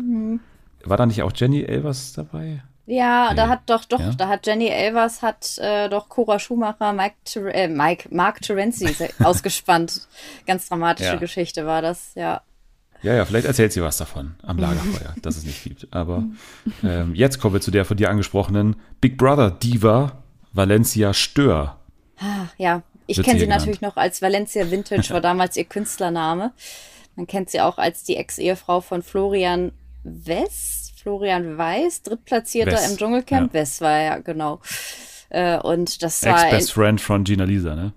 War da nicht auch Jenny Elvers dabei? Ja, da Nee. hat doch, doch, Ja? da hat Jenny Elvers, hat äh, doch Cora Schumacher, Mike, äh, Mike Mark Terenzi ausgespannt. Ganz dramatische Ja. Geschichte war das, ja. Ja, ja, vielleicht erzählt sie was davon am Lagerfeuer, dass es nicht gibt. Aber ähm, jetzt kommen wir zu der von dir angesprochenen Big Brother Diva Valencia Stör. Ah, Ja, ich kenne sie genannt. natürlich noch als Valencia Vintage, war damals ihr Künstlername. Man kennt sie auch als die Ex-Ehefrau von Florian Wess, Florian Weiß, Drittplatzierter Wess, im Dschungelcamp. ja. Wess war ja, genau. Äh, und das war Ex-Best Friend von Gina Lisa, ne?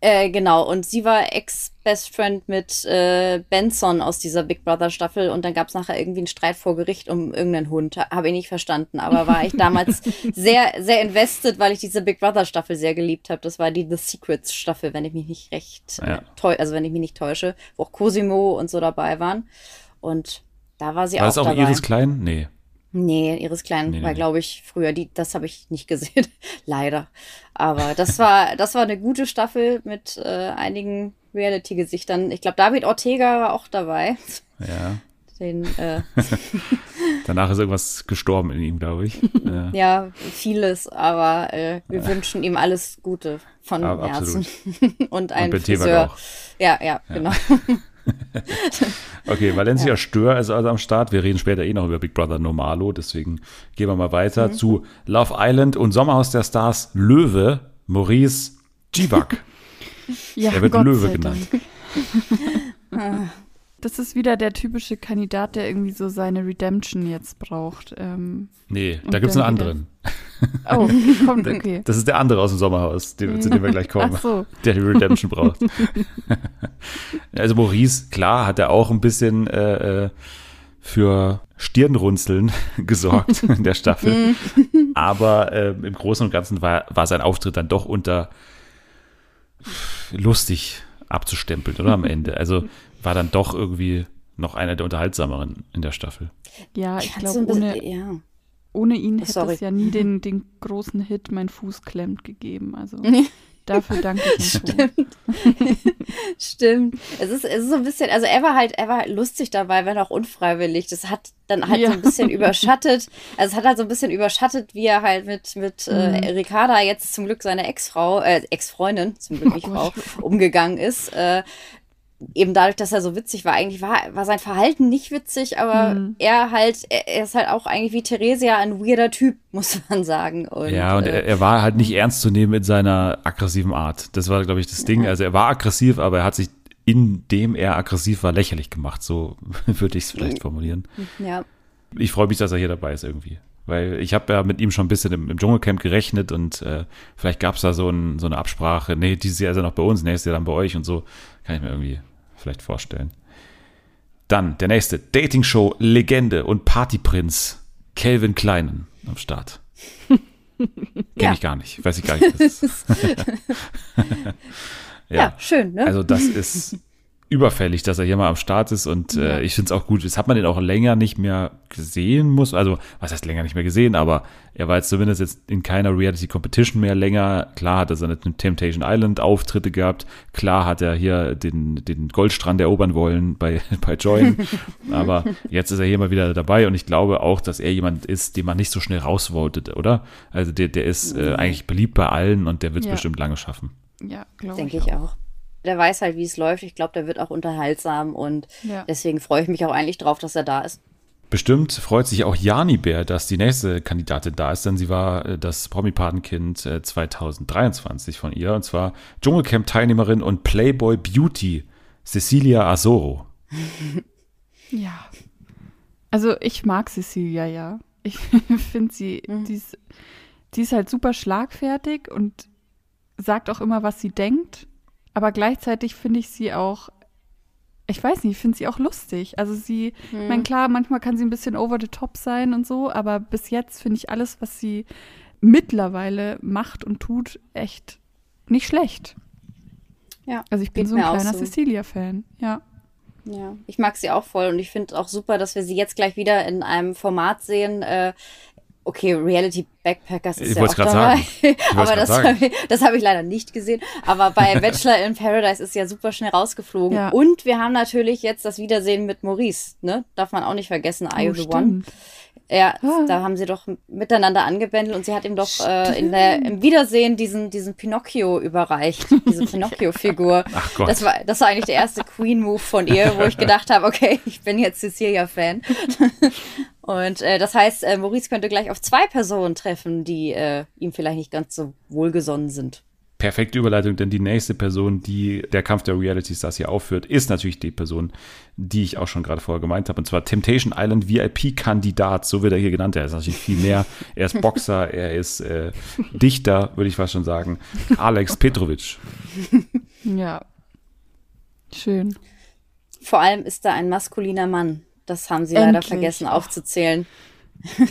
äh, genau, und sie war Ex-Best Friend mit äh, Benson aus dieser Big Brother Staffel und dann gab es nachher irgendwie einen Streit vor Gericht um irgendeinen Hund. Habe ich nicht verstanden, aber war ich damals sehr, sehr invested, weil ich diese Big Brother Staffel sehr geliebt habe. Das war die The Secrets Staffel, wenn ich mich nicht recht Ja. äh, täu also wenn ich mich nicht täusche, wo auch Cosimo und so dabei waren. Und da war sie War auch, das auch dabei. Iris Klein? Nee. Nee, Iris Klein Nee, war, nee. glaube ich, früher. Die, das habe ich nicht gesehen, leider. Aber das war, das war eine gute Staffel mit äh, einigen Reality-Gesichtern. Ich glaube, David Ortega war auch dabei. Ja. Den, äh, Danach ist irgendwas gestorben in ihm, glaube ich. Ja. ja, vieles, aber äh, wir wünschen ihm alles Gute von Herzen. Und ein Tewak Friseur. auch. Ja, ja, genau. Okay, Valencia Stör ist also am Start. Wir reden später eh noch über Big Brother Normalo, deswegen gehen wir mal weiter zu Love Island und Sommerhaus der Stars Löwe, Maurice Givak. Ja, Er wird Gott Löwe genannt. Das ist wieder der typische Kandidat, der irgendwie so seine Redemption jetzt braucht. Ähm, Nee, da gibt es einen anderen. oh, kommt, okay. Das ist der andere aus dem Sommerhaus, zu dem wir gleich kommen, Ach so. der die Redemption braucht. also Maurice, klar, hat er auch ein bisschen äh, äh, für Stirnrunzeln gesorgt in der Staffel. Aber äh, im Großen und Ganzen war, war sein Auftritt dann doch unter lustig abzustempeln, oder am Ende. Also war dann doch irgendwie noch einer der unterhaltsameren in der Staffel. Ja, ich glaube, ohne, ja. ohne ihn hätte Sorry. es ja nie den, den großen Hit Mein Fuß klemmt gegeben. Also dafür danke ich ihm schon. Stimmt. Es ist, es ist so ein bisschen, also er war halt, er war halt lustig dabei, wenn auch unfreiwillig. Das hat dann halt Ja. so ein bisschen überschattet. Also es hat halt so ein bisschen überschattet, wie er halt mit, mit äh, Ricarda jetzt zum Glück seine Ex-Frau, äh, Ex-Freundin, zum Glück nicht Oh Frau, Gott. umgegangen ist. Äh, eben dadurch, dass er so witzig war. Eigentlich war, war sein Verhalten nicht witzig, aber Mhm. er halt, er, er ist halt auch eigentlich wie Theresia ein weirder Typ, muss man sagen. Und, ja, und äh, er, er war halt nicht ernst zu nehmen in seiner aggressiven Art. Das war, glaube ich, das Ding. Also er war aggressiv, aber er hat sich, indem er aggressiv war, lächerlich gemacht. So würde ich es vielleicht formulieren. ja. Ich freue mich, dass er hier dabei ist irgendwie. Weil ich habe ja mit ihm schon ein bisschen im, im Dschungelcamp gerechnet und äh, vielleicht gab es da so, ein, so eine Absprache, nee, dieses Jahr ist er noch bei uns, nächstes Jahr dann bei euch und so. Kann ich mir irgendwie vielleicht vorstellen. Dann der nächste, Dating-Show-Legende und Partyprinz, Calvin Kleinen am Start. Kenn Ja. ich gar nicht, weiß ich gar nicht. Ist. Ja, schön, ne? Also das ist überfällig, dass er hier mal am Start ist und äh, Ja. ich finde es auch gut. Das hat man den auch länger nicht mehr gesehen muss. Also was heißt länger nicht mehr gesehen, aber er war jetzt zumindest jetzt in keiner Reality Competition mehr länger. Klar hat er seine Temptation Island Auftritte gehabt. Klar hat er hier den, den Goldstrand erobern wollen bei, bei Join. aber jetzt ist er hier mal wieder dabei und ich glaube auch, dass er jemand ist, den man nicht so schnell rausvotet, oder? Also der, der ist äh, eigentlich beliebt bei allen und der wird es Ja. bestimmt lange schaffen. Ja, glaube Denke ich. ich auch. Der weiß halt, wie es läuft. Ich glaube, der wird auch unterhaltsam und Ja. deswegen freue ich mich auch eigentlich drauf, dass er da ist. Bestimmt freut sich auch Jani Bär, dass die nächste Kandidatin da ist, denn sie war äh, das Promi-Patenkind äh, 2023 von ihr, und zwar Dschungelcamp-Teilnehmerin und Playboy Beauty, Cecilia Azoro. Ja. Also ich mag Cecilia ja. Ich finde sie, die, ist, die ist halt super schlagfertig und sagt auch immer, was sie denkt. Aber gleichzeitig finde ich sie auch, ich weiß nicht, ich finde sie auch lustig. Also sie, ich meine, klar, manchmal kann sie ein bisschen over the top sein und so, aber bis jetzt finde ich alles, was sie mittlerweile macht und tut, echt nicht schlecht. Ja, Also ich bin so ein kleiner so. Cecilia-Fan, ja. Ja, ich mag sie auch voll und ich finde auch super, dass wir sie jetzt gleich wieder in einem Format sehen. Äh, okay, Reality Backpackers ist Ich ja auch dabei. sagen. Aber das habe ich, das hab ich leider nicht gesehen. Aber bei Bachelor in Paradise ist ja super schnell rausgeflogen. Ja. Und wir haben natürlich jetzt das Wiedersehen mit Maurice. Ne? Darf man auch nicht vergessen. Are you Oh, the one? Ja, Ah. da haben sie doch miteinander angebändelt und sie hat ihm doch äh, in der, im Wiedersehen diesen, diesen Pinocchio überreicht, diese Pinocchio-Figur. Ach Gott. Das war, das war eigentlich der erste Queen-Move von ihr, wo ich gedacht habe, okay, ich bin jetzt Cecilia-Fan. Und äh, das heißt, äh, Maurice könnte gleich auf zwei Personen treffen, die äh, ihm vielleicht nicht ganz so wohlgesonnen sind. Perfekte Überleitung, denn die nächste Person, die der Kampf der Reality Stars hier aufführt, ist natürlich die Person, die ich auch schon gerade vorher gemeint habe, und zwar Temptation Island VIP-Kandidat, so wird er hier genannt. Er ist natürlich viel mehr. Er ist Boxer, er ist äh, Dichter, würde ich fast schon sagen. Alex Petrovic. Ja. Schön. Vor allem ist da ein maskuliner Mann. Das haben sie leider Endlich. vergessen Ach. aufzuzählen.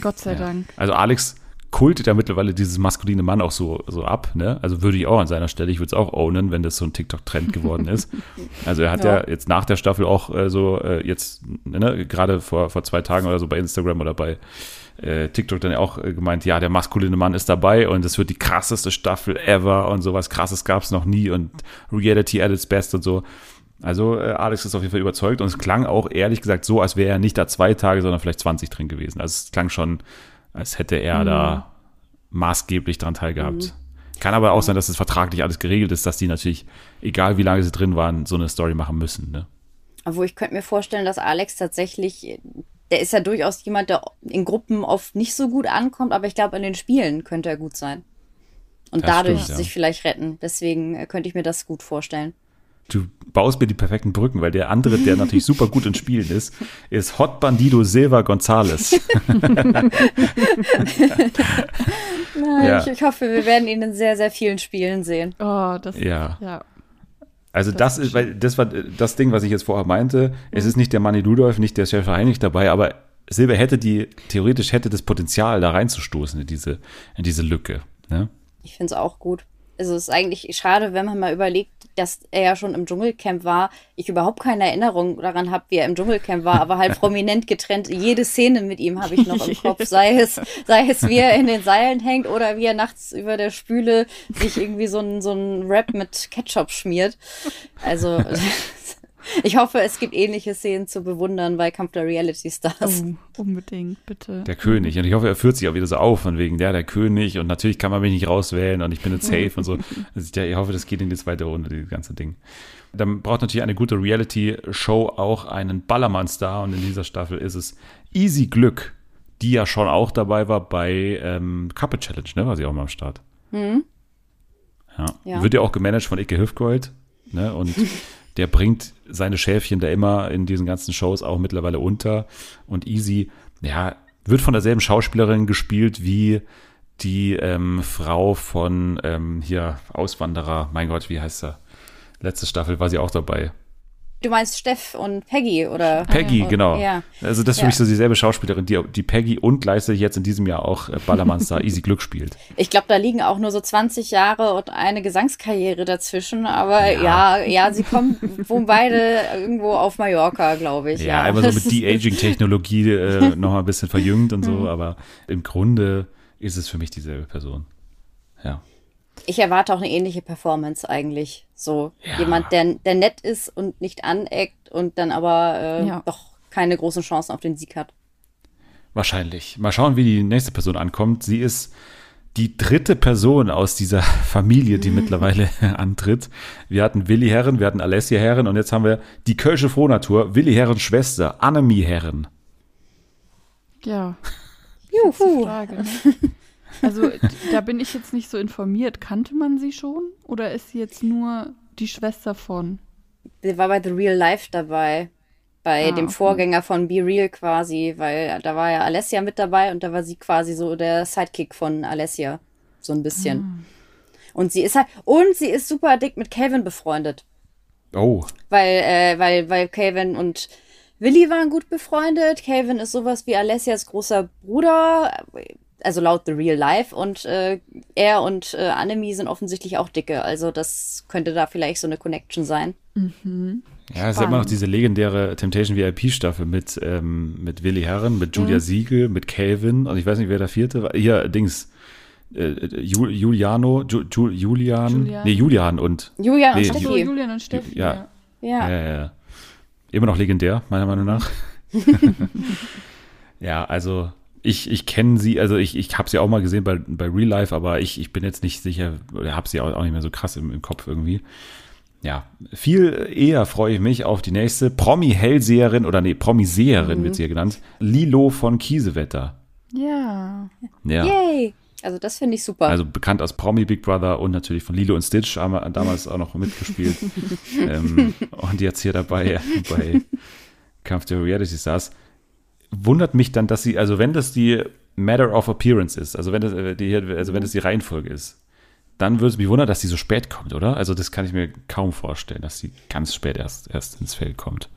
Gott sei Ja. Dank. Also Alex kultet ja mittlerweile dieses maskuline Mann auch so, so ab, ne? Also würde ich auch an seiner Stelle, ich würde es auch ownen, wenn das so ein TikTok-Trend geworden ist. Also er hat ja. Ja. jetzt nach der Staffel auch äh, so äh, jetzt, ne, gerade vor, vor zwei Tagen oder so bei Instagram oder bei äh, TikTok dann auch äh, gemeint, ja, der maskuline Mann ist dabei und es wird die krasseste Staffel ever und sowas krasses gab es noch nie und Reality at its best und so. Also äh, Alex ist auf jeden Fall überzeugt und es klang auch ehrlich gesagt so, als wäre er nicht da zwei Tage, sondern vielleicht 20 drin gewesen. Also es klang schon, als hätte er da maßgeblich dran teilgehabt. Kann aber auch sein, dass es vertraglich alles geregelt ist, dass die natürlich, egal wie lange sie drin waren, so eine Story machen müssen. Ne? Obwohl ich könnte mir vorstellen, dass Alex tatsächlich, der ist ja durchaus jemand, der in Gruppen oft nicht so gut ankommt, aber ich glaube, in den Spielen könnte er gut sein. Und Das dadurch stimmt, ja. sich vielleicht retten. Deswegen könnte ich mir das gut vorstellen. Du baust mir die perfekten Brücken, weil der andere, der natürlich super gut in Spielen ist, ist Hot Bandido Silva Gonzalez. Na, Ja. ich, ich hoffe, wir werden ihn in sehr, sehr vielen Spielen sehen. Oh, das Ja. ja. Also Das das, ist weil das war das Ding, was ich jetzt vorher meinte. Es ist nicht der Manni Ludolf, nicht der Chef Heinrich dabei, aber Silber hätte die, theoretisch hätte das Potenzial, da reinzustoßen in diese, in diese Lücke. Ne? Ich finde es auch gut. Also es ist eigentlich schade, wenn man mal überlegt, dass er ja schon im Dschungelcamp war. Ich überhaupt keine Erinnerung daran habe, wie er im Dschungelcamp war, aber halt prominent getrennt. Jede Szene mit ihm habe ich noch im Kopf. Sei es, sei es, wie er in den Seilen hängt oder wie er nachts über der Spüle sich irgendwie so ein, so ein Wrap mit Ketchup schmiert. Also ich hoffe, es gibt ähnliche Szenen zu bewundern bei Kampf der Reality Stars. Oh, unbedingt, bitte. Der König. Und ich hoffe, er führt sich auch wieder so auf, von wegen, der, der König. Und natürlich kann man mich nicht rauswählen und ich bin jetzt safe und so. Also ich, ich hoffe, das geht in die zweite Runde, dieses ganze Ding. Dann braucht natürlich eine gute Reality-Show auch einen Ballermann-Star. Und in dieser Staffel ist es Easy Glück, die ja schon auch dabei war bei ähm, Couple Challenge, ne? War sie auch mal am Start. Ja. Ja. Wird ja auch gemanagt von Icke Hüfgold. Ne? Und der bringt seine Schäfchen da immer in diesen ganzen Shows auch mittlerweile unter. Und Easy, ja, wird von derselben Schauspielerin gespielt wie die ähm, Frau von ähm, hier Auswanderer. Mein Gott, wie heißt er? Letzte Staffel war sie auch dabei. Du meinst Steff und Peggy oder? Peggy, Oh, genau. Ja. Also das ist für Ja. mich so dieselbe Schauspielerin, die, die Peggy und gleichzeitig jetzt in diesem Jahr auch äh, Ballermann-Star Easy Glück spielt. Ich glaube, da liegen auch nur so 20 Jahre und eine Gesangskarriere dazwischen. Aber ja, ja, sie kommen wohnen beide irgendwo auf Mallorca, glaube ich. Ja, Ja, einmal so mit De-Aging-Technologie äh, nochmal ein bisschen verjüngt und so, aber im Grunde ist es für mich dieselbe Person. Ja. Ich erwarte auch eine ähnliche Performance eigentlich. So Ja. jemand, der, der nett ist und nicht aneckt und dann aber äh, Ja. doch keine großen Chancen auf den Sieg hat. Wahrscheinlich. Mal schauen, wie die nächste Person ankommt. Sie ist die dritte Person aus dieser Familie, die mittlerweile antritt. Wir hatten Willi Herren, wir hatten Alessia Herren und jetzt haben wir die Kölsche Frohnatur, Willi Herrens Schwester, Annemie Herren. Ja. Das ist die Juhu. Frage. ne? Also, da bin ich jetzt nicht so informiert. Kannte man sie schon? Oder ist sie jetzt nur die Schwester von? Sie war bei The Real Life dabei. Bei Ah, dem okay. Vorgänger von Be Real quasi, weil da war ja Alessia mit dabei und da war sie quasi so der Sidekick von Alessia. So ein bisschen. Ah. Und sie ist halt, und sie ist super dick mit Calvin befreundet. Oh, Weil, äh, weil, weil Calvin und Willi waren gut befreundet. Calvin ist sowas wie Alessias großer Bruder, also laut The Real Life. Und äh, er und äh, Annemie sind offensichtlich auch dicke. Also das könnte da vielleicht so eine Connection sein. Ja, es ist immer noch diese legendäre Temptation VIP-Staffel mit, ähm, mit Willi Herren, mit Julia Siegel, mit Calvin und ich weiß nicht, wer der vierte war. Hier, Dings, äh, Ju, Juliano, Ju, Ju, Julian, Julian. nee, Julian und, Julian Nee, und Steffi. Julian und Steffi. Ja. Ja. ja, ja, ja. Immer noch legendär, meiner Meinung nach. ja, also ich, ich kenne sie, also ich, ich habe sie auch mal gesehen bei, bei Real Life, aber ich, ich bin jetzt nicht sicher, oder habe sie auch, nicht mehr so krass im, im Kopf irgendwie. Ja, viel eher freue ich mich auf die nächste Promi-Hellseherin oder nee, Promi-Seherin wird sie ja genannt. Lilo von Kiesewetter. Ja. Ja. Yay! Also das finde ich super. Also bekannt als Promi Big Brother und natürlich von Lilo und Stitch haben damals auch noch mitgespielt. ähm, und jetzt hier dabei bei Kampf der Reality Stars. Wundert mich dann, dass sie, also wenn das die Matter of Appearance ist, also wenn das äh, die, also wenn das die Reihenfolge ist, dann würde es mich wundern, dass sie so spät kommt, oder? Also das kann ich mir kaum vorstellen, dass sie ganz spät erst, erst ins Feld kommt.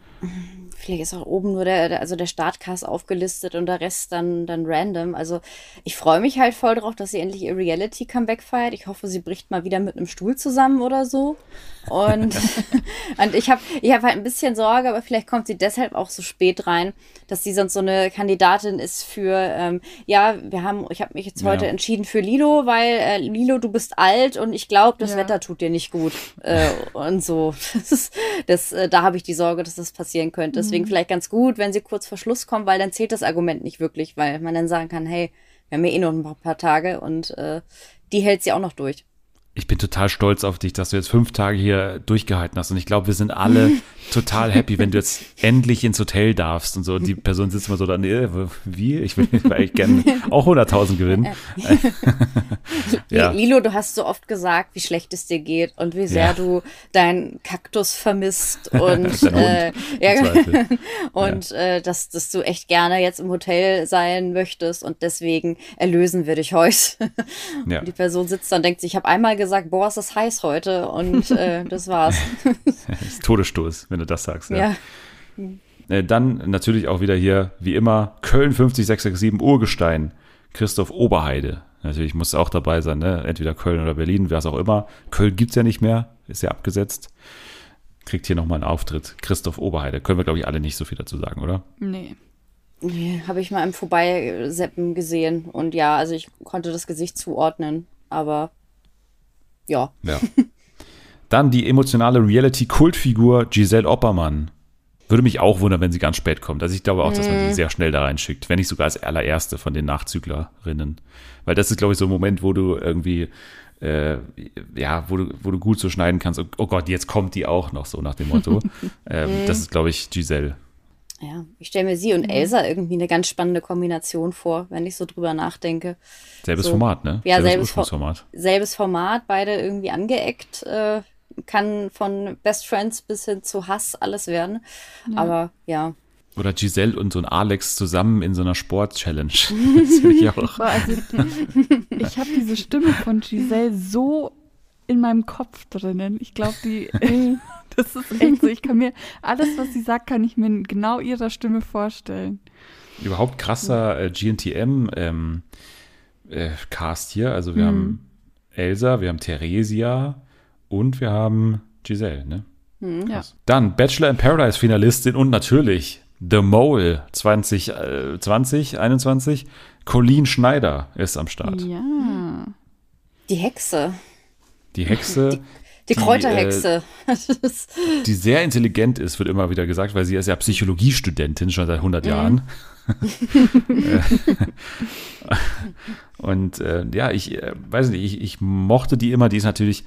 Vielleicht ist auch oben nur der, also der Startcast aufgelistet und der Rest dann, dann random. Also ich freue mich halt voll drauf, dass sie endlich ihr Reality-Comeback feiert. Ich hoffe, sie bricht mal wieder mit einem Stuhl zusammen oder so. Und, und ich habe ich hab halt ein bisschen Sorge, aber vielleicht kommt sie deshalb auch so spät rein, dass sie sonst so eine Kandidatin ist für, ähm, ja, wir haben, ich habe mich jetzt heute Ja. entschieden für Lilo, weil äh, Lilo, du bist alt und ich glaube, das Ja. Wetter tut dir nicht gut. Äh, und so. Das ist, das, äh, da habe ich die Sorge, dass das passieren könnte. Deswegen vielleicht ganz gut, wenn sie kurz vor Schluss kommt, weil dann zählt das Argument nicht wirklich, weil man dann sagen kann, hey, wir haben ja eh noch ein paar Tage und äh, die hält sie auch noch durch. Ich bin total stolz auf dich, dass du jetzt fünf Tage hier durchgehalten hast. Und ich glaube, wir sind alle total happy, wenn du jetzt endlich ins Hotel darfst und so. Und die Person sitzt mal so da, nee, wie? Ich will eigentlich gerne auch 100.000 gewinnen. Ja. Li- Lilo, du hast so oft gesagt, wie schlecht es dir geht und wie sehr Ja. du deinen Kaktus vermisst und, äh, ja, und äh, dass, dass du echt gerne jetzt im Hotel sein möchtest und deswegen erlösen wir dich heute. Ja. Und die Person sitzt da und denkt sich, ich habe einmal gesagt, boah, ist das heiß heute und äh, das war's. Das ist Todesstoß, wenn du das sagst. Ja. ja. Äh, Dann natürlich auch wieder hier, wie immer, Köln 50667 Urgestein, Christoph Oberheide. Natürlich muss auch dabei sein, ne? entweder Köln oder Berlin, wer es auch immer. Köln gibt's ja nicht mehr, ist ja abgesetzt. Kriegt hier nochmal einen Auftritt. Christoph Oberheide. Können wir, glaube ich, alle nicht so viel dazu sagen, oder? Nee. Nee, habe ich mal im Vorbeiseppen gesehen. Und ja, also ich konnte das Gesicht zuordnen, aber ja. Ja. Dann die emotionale Reality-Kultfigur Giselle Oppermann. Würde mich auch wundern, wenn sie ganz spät kommt. Also ich glaube auch, dass man sie sehr schnell da reinschickt. Wenn nicht sogar als allererste von den Nachzüglerinnen. Weil das ist, glaube ich, so ein Moment, wo du irgendwie, äh, ja, wo du, wo du gut so schneiden kannst. Oh, oh Gott, jetzt kommt die auch noch, so nach dem Motto. ähm, das ist, glaube ich, Giselle. Ja, ich stelle mir sie und Elsa irgendwie eine ganz spannende Kombination vor, wenn ich so drüber nachdenke. Selbes So. Format, ne? Ja, Selbes selbes Ursprungsformat. Selbes Format, beide irgendwie angeeckt, äh, kann von Best Friends bis hin zu Hass alles werden. Aber ja, Oder Giselle und so ein Alex zusammen in so einer Sport-Challenge. das finde ich auch. Also, ich habe diese Stimme von Giselle so in meinem Kopf drinnen. Ich glaube, die, das ist echt so. Ich kann mir alles, was sie sagt, kann ich mir in genau ihrer Stimme vorstellen. überhaupt krasser äh, GNTM ähm, äh, Cast hier. Also wir haben Elsa, wir haben Theresia und wir haben Giselle, ne? Ja. Dann Bachelor in Paradise Finalistin und natürlich The Mole 2020, 21. Colleen Schneider ist am Start. Ja. die Hexe, Die Hexe, die, Die, äh, Kräuterhexe. Ist- die sehr intelligent ist, wird immer wieder gesagt, weil sie ist ja Psychologiestudentin schon seit 100 Jahren. Äh, Und äh, ja, ich äh, weiß nicht, ich, ich mochte die immer. Die ist natürlich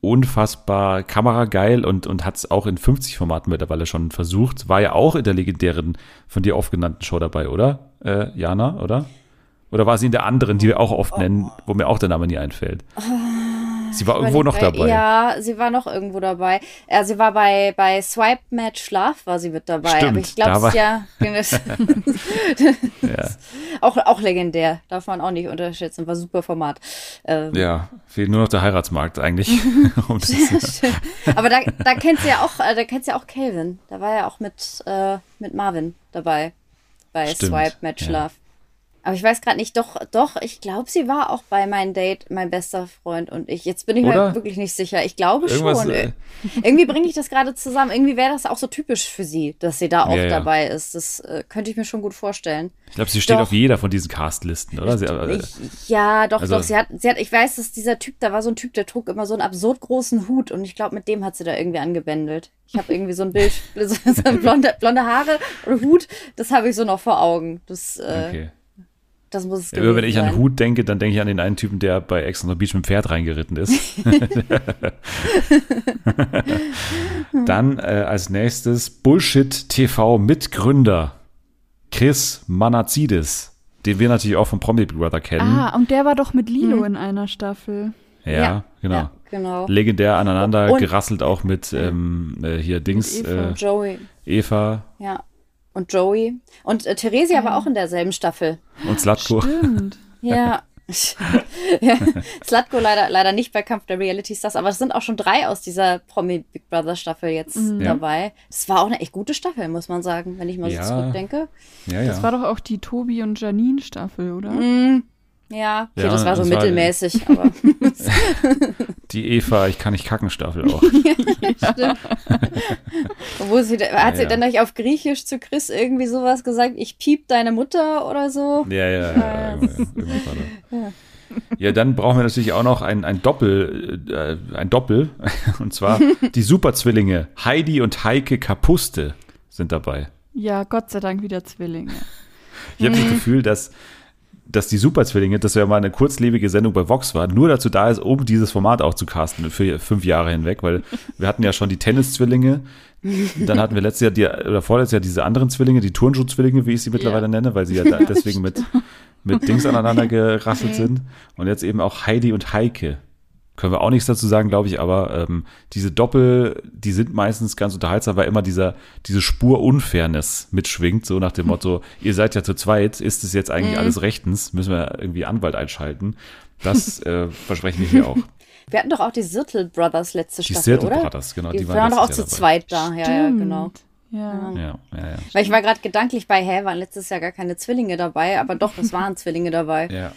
unfassbar kamerageil und, und hat es auch in 50 Formaten mittlerweile schon versucht. War ja auch in der legendären von dir oft genannten Show dabei, oder? Äh, Jana, oder? Oder war sie in der anderen, die wir auch oft nennen, wo mir auch der Name nie einfällt? Sie war irgendwo noch dabei. Ja, sie war noch irgendwo dabei. Ja, sie war bei, bei Swipe Match Love war sie mit dabei. Stimmt, aber ich glaube ja. Ja. auch, auch legendär. Darf man auch nicht unterschätzen. War super Format. Ähm, Ja, fehlt nur noch der Heiratsmarkt eigentlich. um Aber da, da kennt sie ja auch, äh, da kennt sie ja auch Calvin. Da war ja auch mit, äh, mit Marvin dabei. Bei Stimmt, Swipe Match ja. Love. Aber ich weiß gerade nicht, doch, doch, ich glaube, sie war auch bei meinem Date, mein bester Freund und ich. Jetzt bin ich Oder? mir wirklich nicht sicher. Ich glaube Irgendwas, schon. äh, Irgendwie bringe ich das gerade zusammen. Irgendwie wäre das auch so typisch für sie, dass sie da auch Ja, ja. dabei ist. Das äh, könnte ich mir schon gut vorstellen. ich glaube, sie steht Doch. auf jeder von diesen Castlisten, oder? Sie, äh, Ich, ja, doch, also- doch. Sie hat, sie hat, ich weiß, dass dieser Typ, da war so ein Typ, der trug immer so einen absurd großen Hut und ich glaube, mit dem hat sie da irgendwie angebändelt. Ich habe irgendwie so ein Bild, so, so blonde, blonde Haare und Hut, das habe ich so noch vor Augen. Das, äh, okay. Das muss es Ja, gewesen wenn ich sein. an Hut denke, dann denke ich an den einen Typen, der bei Ex on the Beach mit dem Pferd reingeritten ist. dann äh, als nächstes Bullshit TV Mitgründer Chris Manazidis, den wir natürlich auch vom Promi Big Brother kennen. Ah, und der war doch mit Lilo in einer Staffel. ja, genau. Ja, genau. Legendär aneinander Und- gerasselt auch mit ähm, äh, hier Dings, Mit Eva. äh, Joey, Eva ja. Und Joey. Und äh, Theresia war auch in derselben Staffel. und Slatko. Stimmt. Ja. ja, Slatko leider, leider nicht bei Kampf der Reality Stars, aber es sind auch schon drei aus dieser Promi Big Brother Staffel jetzt Mhm. Ja. dabei. Das war auch eine echt gute Staffel, muss man sagen, wenn ich mal Ja. so zurückdenke. Ja, Das ja. war doch auch die Tobi und Janine Staffel, oder? Mm, ja, okay, Ja, das war so das war- mittelmäßig, aber Die Eva, ich kann nicht kacken Staffel auch. wo sie, hat sie ja. dann nicht auf Griechisch zu Chris irgendwie sowas gesagt, ich piep deine Mutter oder so? Ja, ja, ja. irgendwas- irgendwas war da. Ja, dann brauchen wir natürlich auch noch ein, ein Doppel, äh, ein Doppel. Und zwar die Superzwillinge Heidi und Heike Kapuste sind dabei. Ja, Gott sei Dank wieder Zwillinge. Ich habe das Gefühl, dass, dass die Superzwillinge, das ja mal eine kurzlebige Sendung bei Vox war, nur dazu da ist, um dieses Format auch zu casten für fünf Jahre hinweg, weil wir hatten ja schon die Tenniszwillinge, dann hatten wir letztes Jahr die, oder vorletztes Jahr diese anderen Zwillinge, die Turnschuhzwillinge, wie ich sie mittlerweile Ja. nenne, weil sie ja deswegen mit, mit Dings aneinander gerasselt sind. Und jetzt eben auch Heidi und Heike. Können wir auch nichts dazu sagen, glaube ich, aber ähm, diese Doppel, die sind meistens ganz unterhaltsam, weil immer dieser, diese Spur Unfairness mitschwingt, so nach dem Motto, ihr seid ja zu zweit, ist es jetzt eigentlich alles rechtens, müssen wir irgendwie Anwalt einschalten. Das äh, versprechen wir hier auch. Wir hatten doch auch die Sirtel Brothers letzte Die Staffel, Sirtel oder? Brothers, genau, Die, die waren, waren doch auch zu dabei. zweit da, ja, ja, genau. Ja. Ja, ja, ja. Weil ich war gerade gedanklich bei, hä, waren letztes Jahr gar keine Zwillinge dabei, aber doch, es waren Zwillinge dabei. Ja.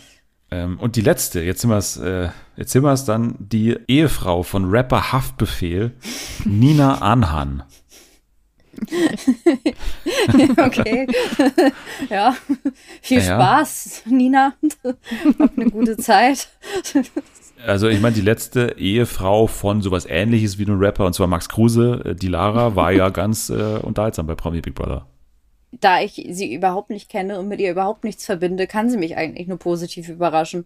Ähm, und die letzte, jetzt sind wir es, äh, jetzt sind wir es dann, die Ehefrau von Rapper Haftbefehl, Nina Anhan. Okay. ja. Viel Ja. Spaß, Nina. Hab eine gute Zeit. Also ich meine, die letzte Ehefrau von sowas ähnliches wie einem Rapper, und zwar Max Kruse, äh, die Lara, war ja ganz äh, unterhaltsam bei Promi Big Brother. Da ich sie überhaupt nicht kenne und mit ihr überhaupt nichts verbinde, kann sie mich eigentlich nur positiv überraschen.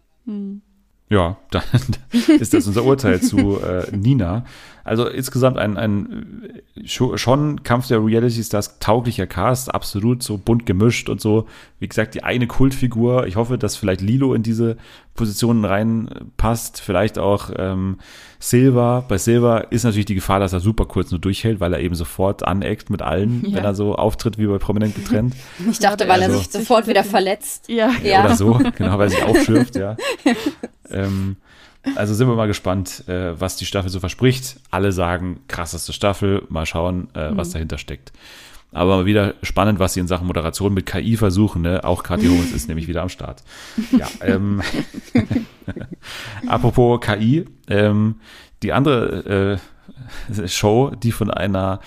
Ja, dann ist das unser Urteil zu äh, Nina. Also insgesamt ein, ein scho- schon Kampf der Reality Stars tauglicher Cast, absolut so bunt gemischt und so. Wie gesagt, die eine Kultfigur. Ich hoffe, dass vielleicht Lilo in diese Positionen reinpasst. Vielleicht auch ähm, Silva. Bei Silva ist natürlich die Gefahr, dass er super kurz nur durchhält, weil er eben sofort aneckt mit allen, Ja. wenn er so auftritt wie bei Prominent getrennt. Ich dachte, weil er Also- sich sofort wieder verletzt. Ja. Ja. oder so, genau, weil er sich aufschürft, ja. ähm, also sind wir mal gespannt, äh, was die Staffel so verspricht. Alle sagen, krasseste Staffel, mal schauen, äh, was dahinter steckt. Aber mal wieder spannend, was sie in Sachen Moderation mit KI versuchen. Ne? Auch Kathi Hummels ist nämlich wieder am Start. Ja, ähm, apropos KI, ähm, die andere äh, Show, die von einer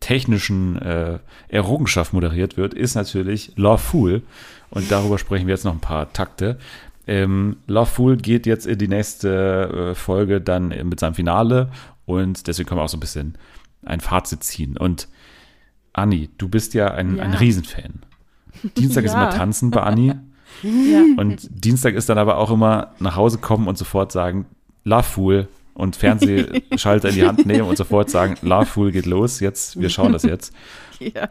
technischen äh, Errungenschaft moderiert wird, ist natürlich Love Fool. Und darüber sprechen wir jetzt noch ein paar Takte. Ähm, Love Fool geht jetzt in die nächste äh, Folge dann mit seinem Finale und deswegen können wir auch so ein bisschen ein Fazit ziehen. Und Anni, du bist ja ein, Ja. ein Riesenfan. Dienstag ist Ja. immer Tanzen bei Anni ja. und Dienstag ist dann aber auch immer nach Hause kommen und sofort sagen, Love Fool und Fernsehschalter in die Hand nehmen und sofort sagen, Love Fool geht los, jetzt, wir schauen das jetzt. ja.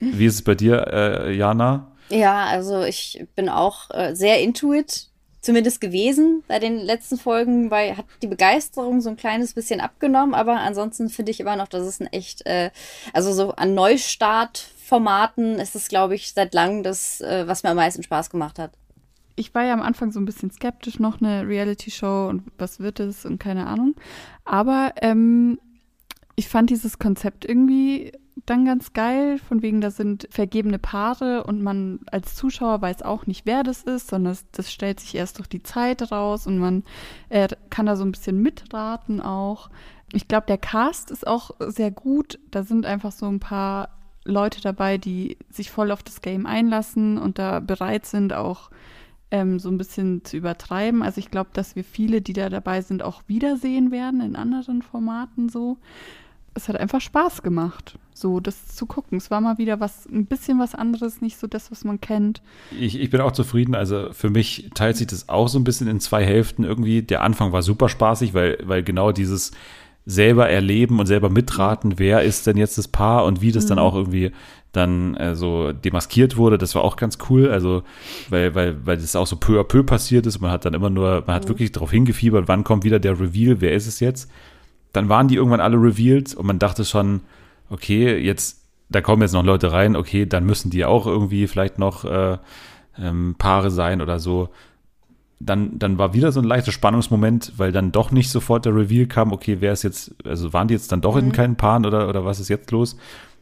Wie ist es bei dir, äh, Jana? Ja, also ich bin auch äh, sehr intuit, zumindest gewesen bei den letzten Folgen, weil hat die Begeisterung so ein kleines bisschen abgenommen, aber ansonsten finde ich immer noch, dass es ein echt, äh, also so an Neustartformaten ist es, glaube ich, seit langem das, äh, was mir am meisten Spaß gemacht hat. ich war ja am Anfang so ein bisschen skeptisch, noch eine Reality-Show und was wird es und keine Ahnung. Aber ähm, ich fand dieses Konzept irgendwie dann ganz geil, von wegen, da sind vergebene Paare und man als Zuschauer weiß auch nicht, wer das ist, sondern das, das stellt sich erst durch die Zeit raus und man äh, kann da so ein bisschen mitraten auch. Ich glaube, der Cast ist auch sehr gut. Da sind einfach so ein paar Leute dabei, die sich voll auf das Game einlassen und da bereit sind, auch ähm, so ein bisschen zu übertreiben. Also ich glaube, dass wir viele, die da dabei sind, auch wiedersehen werden in anderen Formaten so. Es hat einfach Spaß gemacht, so das zu gucken. Es war mal wieder was, ein bisschen was anderes, nicht so das, was man kennt. Ich, ich bin auch zufrieden. Also für mich teilt sich das auch so ein bisschen in zwei Hälften irgendwie. Der Anfang war super spaßig, weil, weil genau dieses selber erleben und selber mitraten, wer ist denn jetzt das Paar und wie das dann auch irgendwie dann äh, so demaskiert wurde, das war auch ganz cool. Also, weil, weil, weil das auch so peu à peu passiert ist. Man hat dann immer nur, man hat wirklich darauf hingefiebert, wann kommt wieder der Reveal, wer ist es jetzt? Dann waren die irgendwann alle revealed und man dachte schon, okay, jetzt, da kommen jetzt noch Leute rein, okay, dann müssen die auch irgendwie vielleicht noch äh, ähm, Paare sein oder so. dann, dann war wieder so ein leichter Spannungsmoment, weil dann doch nicht sofort der Reveal kam, okay, wer ist jetzt, also waren die jetzt dann doch in keinen Paaren oder, oder was ist jetzt los?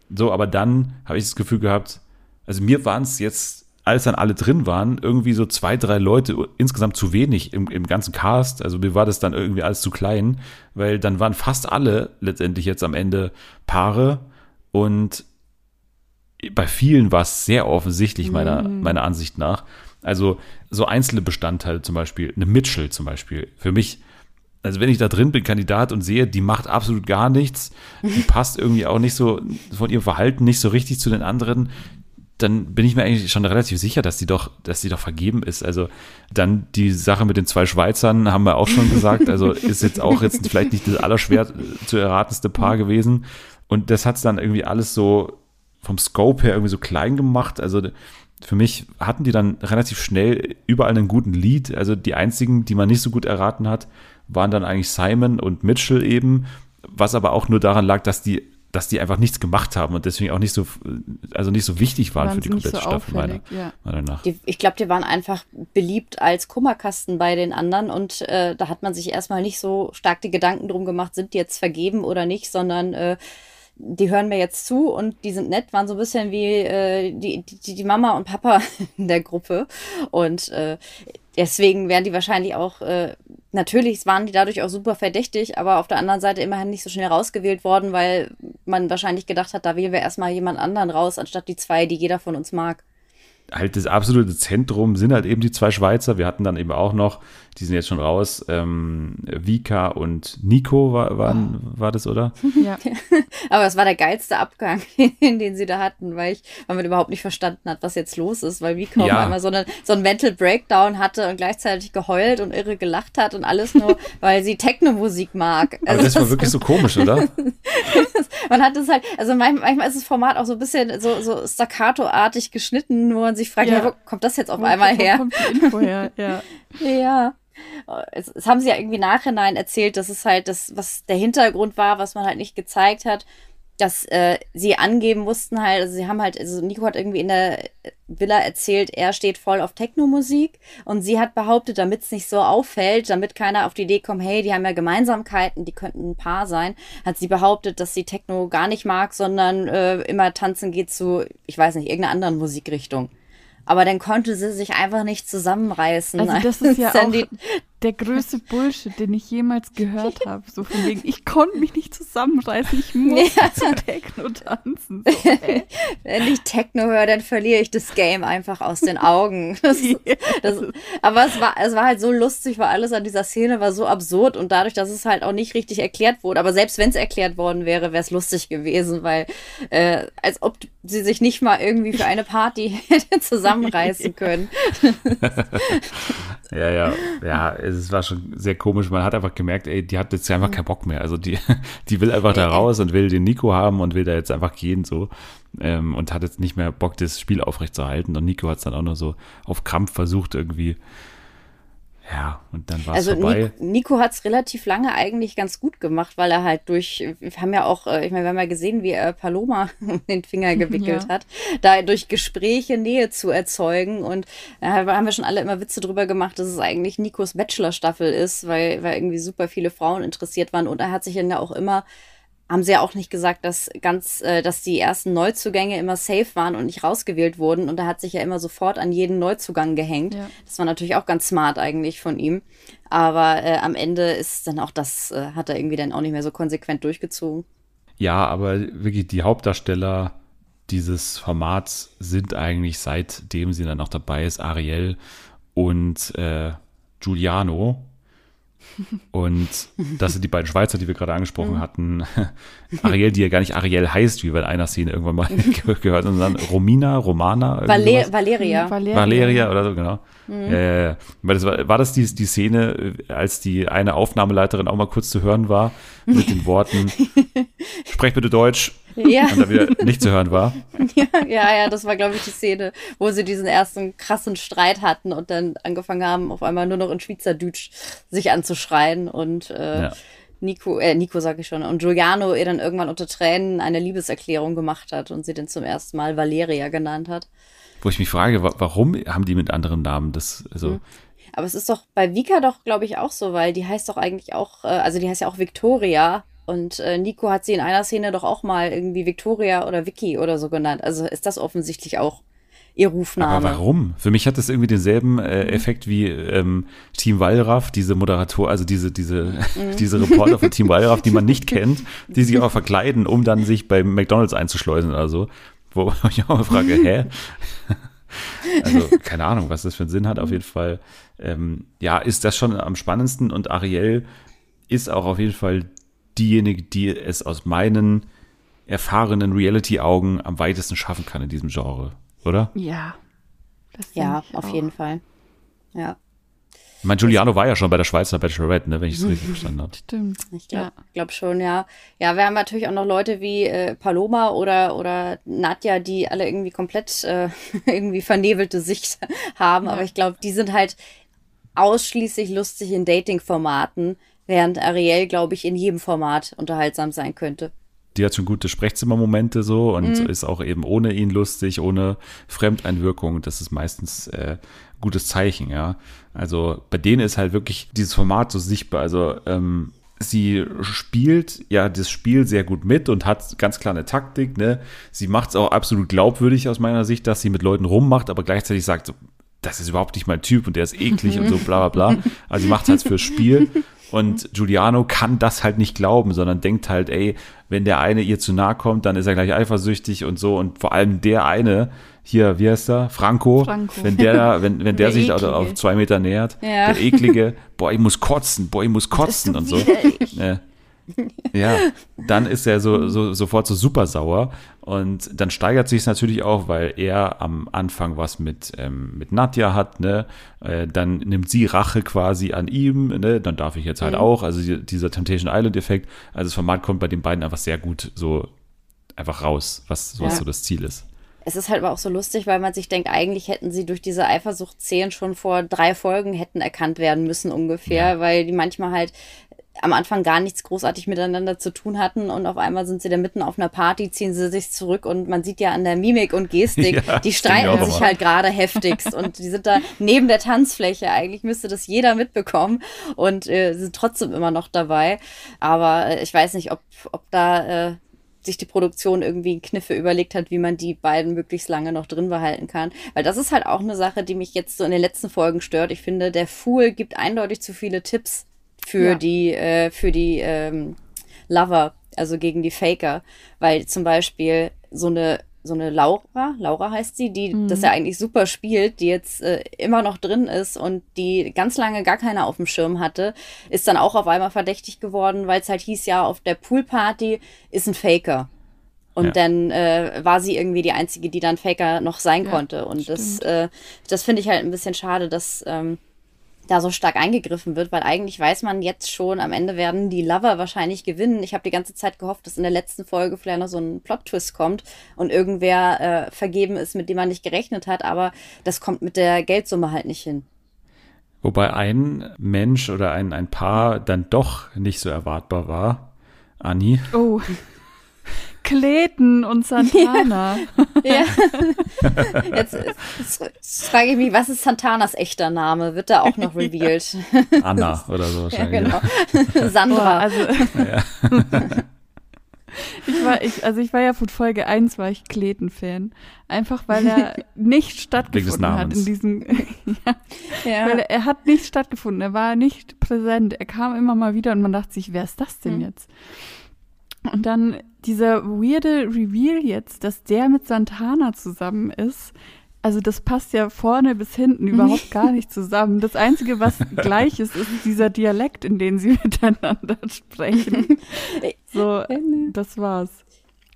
So, aber dann habe ich das Gefühl gehabt, also mir waren es jetzt, als dann alle drin waren, irgendwie so zwei, drei Leute insgesamt zu wenig im, im ganzen Cast. Also mir war das dann irgendwie alles zu klein, weil dann waren fast alle letztendlich jetzt am Ende Paare und bei vielen war es sehr offensichtlich, meiner, meiner Ansicht nach. Also so einzelne Bestandteile zum Beispiel, eine Mitchell zum Beispiel, für mich, also wenn ich da drin bin, Kandidat und sehe, die macht absolut gar nichts, die passt irgendwie auch nicht so von ihrem Verhalten nicht so richtig zu den anderen, dann bin ich mir eigentlich schon relativ sicher, dass die doch, dass die doch vergeben ist. Also dann die Sache mit den zwei Schweizern haben wir auch schon gesagt. Also ist jetzt auch jetzt vielleicht nicht das allerschwer zu erratenste Paar gewesen. Und das hat es dann irgendwie alles so vom Scope her irgendwie so klein gemacht. Also für mich hatten die dann relativ schnell überall einen guten Lead. Also die einzigen, die man nicht so gut erraten hat, waren dann eigentlich Simon und Mitchell eben. Was aber auch nur daran lag, dass die dass die einfach nichts gemacht haben und deswegen auch nicht so, also nicht so wichtig waren Waren für die komplette so Staffel, meiner, ja. meiner nach. Die, ich glaube, die waren einfach beliebt als Kummerkasten bei den anderen und äh, da hat man sich erstmal nicht so stark die Gedanken drum gemacht, sind die jetzt vergeben oder nicht, sondern äh, die hören mir jetzt zu und die sind nett, waren so ein bisschen wie äh, die, die, die Mama und Papa in der Gruppe und äh, deswegen wären die wahrscheinlich auch, äh, natürlich waren die dadurch auch super verdächtig, aber auf der anderen Seite immerhin nicht so schnell rausgewählt worden, weil man wahrscheinlich gedacht hat, da wählen wir erstmal jemand anderen raus, anstatt die zwei, die jeder von uns mag. Halt das absolute Zentrum sind halt eben die zwei Schweizer. Wir hatten dann eben auch noch, die sind jetzt schon raus, ähm, Vika und Nico war, waren, war das, oder? Ja. Aber es war der geilste Abgang, den sie da hatten, weil ich, weil man überhaupt nicht verstanden hat, was jetzt los ist, weil Vika Ja. auf einmal so, eine, so ein Mental Breakdown hatte und gleichzeitig geheult und irre gelacht hat und alles nur, weil sie Techno-Musik mag. Aber das war wirklich so komisch, oder? Man hat es halt, also manchmal, manchmal ist das Format auch so ein bisschen so, so staccato-artig geschnitten, wo man sich fragt, Ja. ja. wo kommt das jetzt auf Wo- einmal wo her? kommt die Info her? Ja. Ja. Es, es haben sie ja irgendwie nachhinein erzählt, dass es halt das, was der Hintergrund war, was man halt nicht gezeigt hat, dass äh, sie angeben mussten halt, also sie haben halt, also Nico hat irgendwie in der Villa erzählt, er steht voll auf Techno-Musik und sie hat behauptet, damit es nicht so auffällt, damit keiner auf die Idee kommt, hey, die haben ja Gemeinsamkeiten, die könnten ein Paar sein, hat sie behauptet, dass sie Techno gar nicht mag, sondern äh, immer tanzen geht zu, ich weiß nicht, irgendeiner anderen Musikrichtung. Aber dann konnte sie sich einfach nicht zusammenreißen. Also das ist ja auch Sandy- der größte Bullshit, den ich jemals gehört habe. So von wegen, ich konnte mich nicht zusammenreißen, ich musste zu Techno tanzen. So. Wenn ich Techno höre, dann verliere ich das Game einfach aus den Augen. Das, das, aber es war, es war halt so lustig, weil alles an dieser Szene war so absurd und dadurch, dass es halt auch nicht richtig erklärt wurde. Aber selbst wenn es erklärt worden wäre, wäre es lustig gewesen, weil äh, als ob sie sich nicht mal irgendwie für eine Party hätte zusammenreißen können. Ja, ja, ja, es war schon sehr komisch. Man hat einfach gemerkt, ey, die hat jetzt einfach keinen Bock mehr. Also die, die will einfach da raus und will den Nico haben und will da jetzt einfach gehen so. Ähm, und hat jetzt nicht mehr Bock, das Spiel aufrechtzuerhalten. Und Nico hat es dann auch nur so auf Krampf versucht irgendwie. Ja, und dann war es Also vorbei. Nico, Nico hat es relativ lange eigentlich ganz gut gemacht, weil er halt durch, wir haben ja auch, äh, ich meine, wir haben ja gesehen, wie er Paloma den Finger gewickelt Ja. hat, da durch Gespräche Nähe zu erzeugen und da haben wir schon alle immer Witze drüber gemacht, dass es eigentlich Nikos Bachelor-Staffel ist, weil, weil irgendwie super viele Frauen interessiert waren und er hat sich dann ja auch immer haben sie ja auch nicht gesagt, dass ganz, äh, dass die ersten Neuzugänge immer safe waren und nicht rausgewählt wurden. Und da hat sich ja immer sofort an jeden Neuzugang gehängt. Ja. Das war natürlich auch ganz smart eigentlich von ihm. Aber äh, am Ende ist dann auch das, äh, hat er irgendwie dann auch nicht mehr so konsequent durchgezogen. Ja, aber wirklich die Hauptdarsteller dieses Formats sind eigentlich seitdem sie dann noch dabei ist, Ariel und äh, Giuliano. Und das sind die beiden Schweizer, die wir gerade angesprochen hatten. Ariel, die ja gar nicht Ariel heißt, wie wir in einer Szene irgendwann mal ge- gehört haben, sondern Romina, Romana. Valer sowas. Valeria. Valeria. Valeria oder so, genau. Ja, ja, ja. Weil das war, war das die, die Szene, äh, als die eine Aufnahmeleiterin auch mal kurz zu hören war, mit den Worten, sprech bitte Deutsch, Ja. und dann wieder nicht zu hören war. ja, ja, ja, das war, glaube ich, die Szene, wo sie diesen ersten krassen Streit hatten und dann angefangen haben, auf einmal nur noch in Schweizerdeutsch sich anzuschreien und äh, Ja. Nico, äh, Nico sag ich schon, und Giuliano ihr dann irgendwann unter Tränen eine Liebeserklärung gemacht hat und sie dann zum ersten Mal Valeria genannt hat. Wo ich mich frage, wa warum haben die mit anderen Namen das, also, Aber es ist doch bei Vika doch, glaube ich, auch so, weil die heißt doch eigentlich auch, äh, also die heißt ja auch Victoria. Und äh, Nico hat sie in einer Szene doch auch mal irgendwie Victoria oder Vicky oder so genannt. Also ist das offensichtlich auch ihr Rufname. Aber warum? Für mich hat das irgendwie denselben äh, Effekt wie ähm, Team Wallraff, diese Moderator, also diese, diese, diese Reporter von Team Wallraff, die man nicht kennt, die sich aber verkleiden, um dann sich bei McDonalds einzuschleusen oder so. Wo ich auch mal frage, hä? Also, keine Ahnung, was das für einen Sinn hat. Auf jeden Fall, ähm, ja, ist das schon am spannendsten und Ariel ist auch auf jeden Fall diejenige, die es aus meinen erfahrenen Reality-Augen am weitesten schaffen kann in diesem Genre, oder? Ja. Das ja, auf auch. jeden Fall. Ja, Ich meine, Giuliano war ja schon bei der Schweizer Bachelorette, ne, wenn ich es richtig verstanden habe. Stimmt. ich glaube Ja. glaub schon, ja. Ja, wir haben natürlich auch noch Leute wie äh, Paloma oder, oder Nadja, die alle irgendwie komplett äh, irgendwie vernebelte Sicht haben. Aber ich glaube, die sind halt ausschließlich lustig in Dating-Formaten, während Ariel, glaube ich, in jedem Format unterhaltsam sein könnte. Die hat schon gute Sprechzimmermomente so und ist auch eben ohne ihn lustig, ohne Fremdeinwirkung. Das ist meistens äh, gutes Zeichen, ja. Also bei denen ist halt wirklich dieses Format so sichtbar. Also ähm, sie spielt ja das Spiel sehr gut mit und hat ganz klar eine Taktik. Ne? Sie macht es auch absolut glaubwürdig aus meiner Sicht, dass sie mit Leuten rummacht, aber gleichzeitig sagt so, das ist überhaupt nicht mein Typ und der ist eklig und so bla bla bla. Also sie macht es halt fürs Spiel. Und Giuliano kann das halt nicht glauben, sondern denkt halt, ey, wenn der eine ihr zu nahe kommt, dann ist er gleich eifersüchtig und so. Und vor allem der eine, hier, wie heißt er? Franco. Franco. Wenn der, wenn, wenn der, Der sich also Eklige. auf zwei Meter nähert, Ja. der eklige, boah, ich muss kotzen, boah, ich muss kotzen und so. Äh, ja, dann ist er so, so sofort so super sauer und dann steigert sich es natürlich auch, weil er am Anfang was mit ähm, mit Nadja hat, ne? Äh, dann nimmt sie Rache quasi an ihm, ne? Dann darf ich jetzt halt auch, also die- dieser Temptation Island Effekt. Also das Format kommt bei den beiden einfach sehr gut so einfach raus, was, was Ja. so das Ziel ist. Es ist halt aber auch so lustig, weil man sich denkt, eigentlich hätten sie durch diese Eifersucht-Szenen schon vor drei Folgen hätten erkannt werden müssen ungefähr, weil die manchmal halt am Anfang gar nichts großartig miteinander zu tun hatten und auf einmal sind sie da mitten auf einer Party, ziehen sie sich zurück und man sieht ja an der Mimik und Gestik, Ja, die streiten sich halt gerade heftigst und die sind da neben der Tanzfläche. Eigentlich müsste das jeder mitbekommen und äh, sind trotzdem immer noch dabei. Aber äh, ich weiß nicht, ob, ob da äh, sich die Produktion irgendwie Kniffe überlegt hat, wie man die beiden möglichst lange noch drin behalten kann. Weil das ist halt auch eine Sache, die mich jetzt so in den letzten Folgen stört. Ich finde, der Fool gibt eindeutig zu viele Tipps für Ja. die, äh, für die ähm, Lover, also gegen die Faker. Weil zum Beispiel so eine so eine Laura, Laura heißt sie, die das ja eigentlich super spielt, die jetzt äh, immer noch drin ist und die ganz lange gar keiner auf dem Schirm hatte, ist dann auch auf einmal verdächtig geworden, weil es halt hieß, ja, auf der Poolparty ist ein Faker. Und Ja. dann äh, war sie irgendwie die Einzige, die dann Faker noch sein Ja, konnte. Und das, stimmt. äh, das finde ich halt ein bisschen schade, dass ähm, da so stark eingegriffen wird, weil eigentlich weiß man jetzt schon, am Ende werden die Lover wahrscheinlich gewinnen. Ich habe die ganze Zeit gehofft, dass in der letzten Folge vielleicht noch so ein Plot-Twist kommt und irgendwer äh, vergeben ist, mit dem man nicht gerechnet hat, aber das kommt mit der Geldsumme halt nicht hin. Wobei ein Mensch oder ein, ein Paar dann doch nicht so erwartbar war. Anni. Oh. Kleten und Santana. Ja. Jetzt, jetzt, jetzt frage ich mich, was ist Santanas echter Name? Wird da auch noch revealed? Anna oder so ja, wahrscheinlich. genau. Boah, Sandra. also, ich war, ich, also ich war ja von Folge 1 war ich Kleten-Fan. Einfach weil er nicht stattgefunden hat in diesem, ja, ja. weil er, er hat nicht stattgefunden, er war nicht präsent, er kam immer mal wieder und man dachte sich, wer ist das denn Hm. jetzt? Und dann dieser weirde Reveal jetzt, dass der mit Santana zusammen ist, also das passt ja vorne bis hinten überhaupt gar nicht zusammen. Das Einzige, was gleich ist, ist dieser Dialekt, in dem sie miteinander sprechen. So, das war's.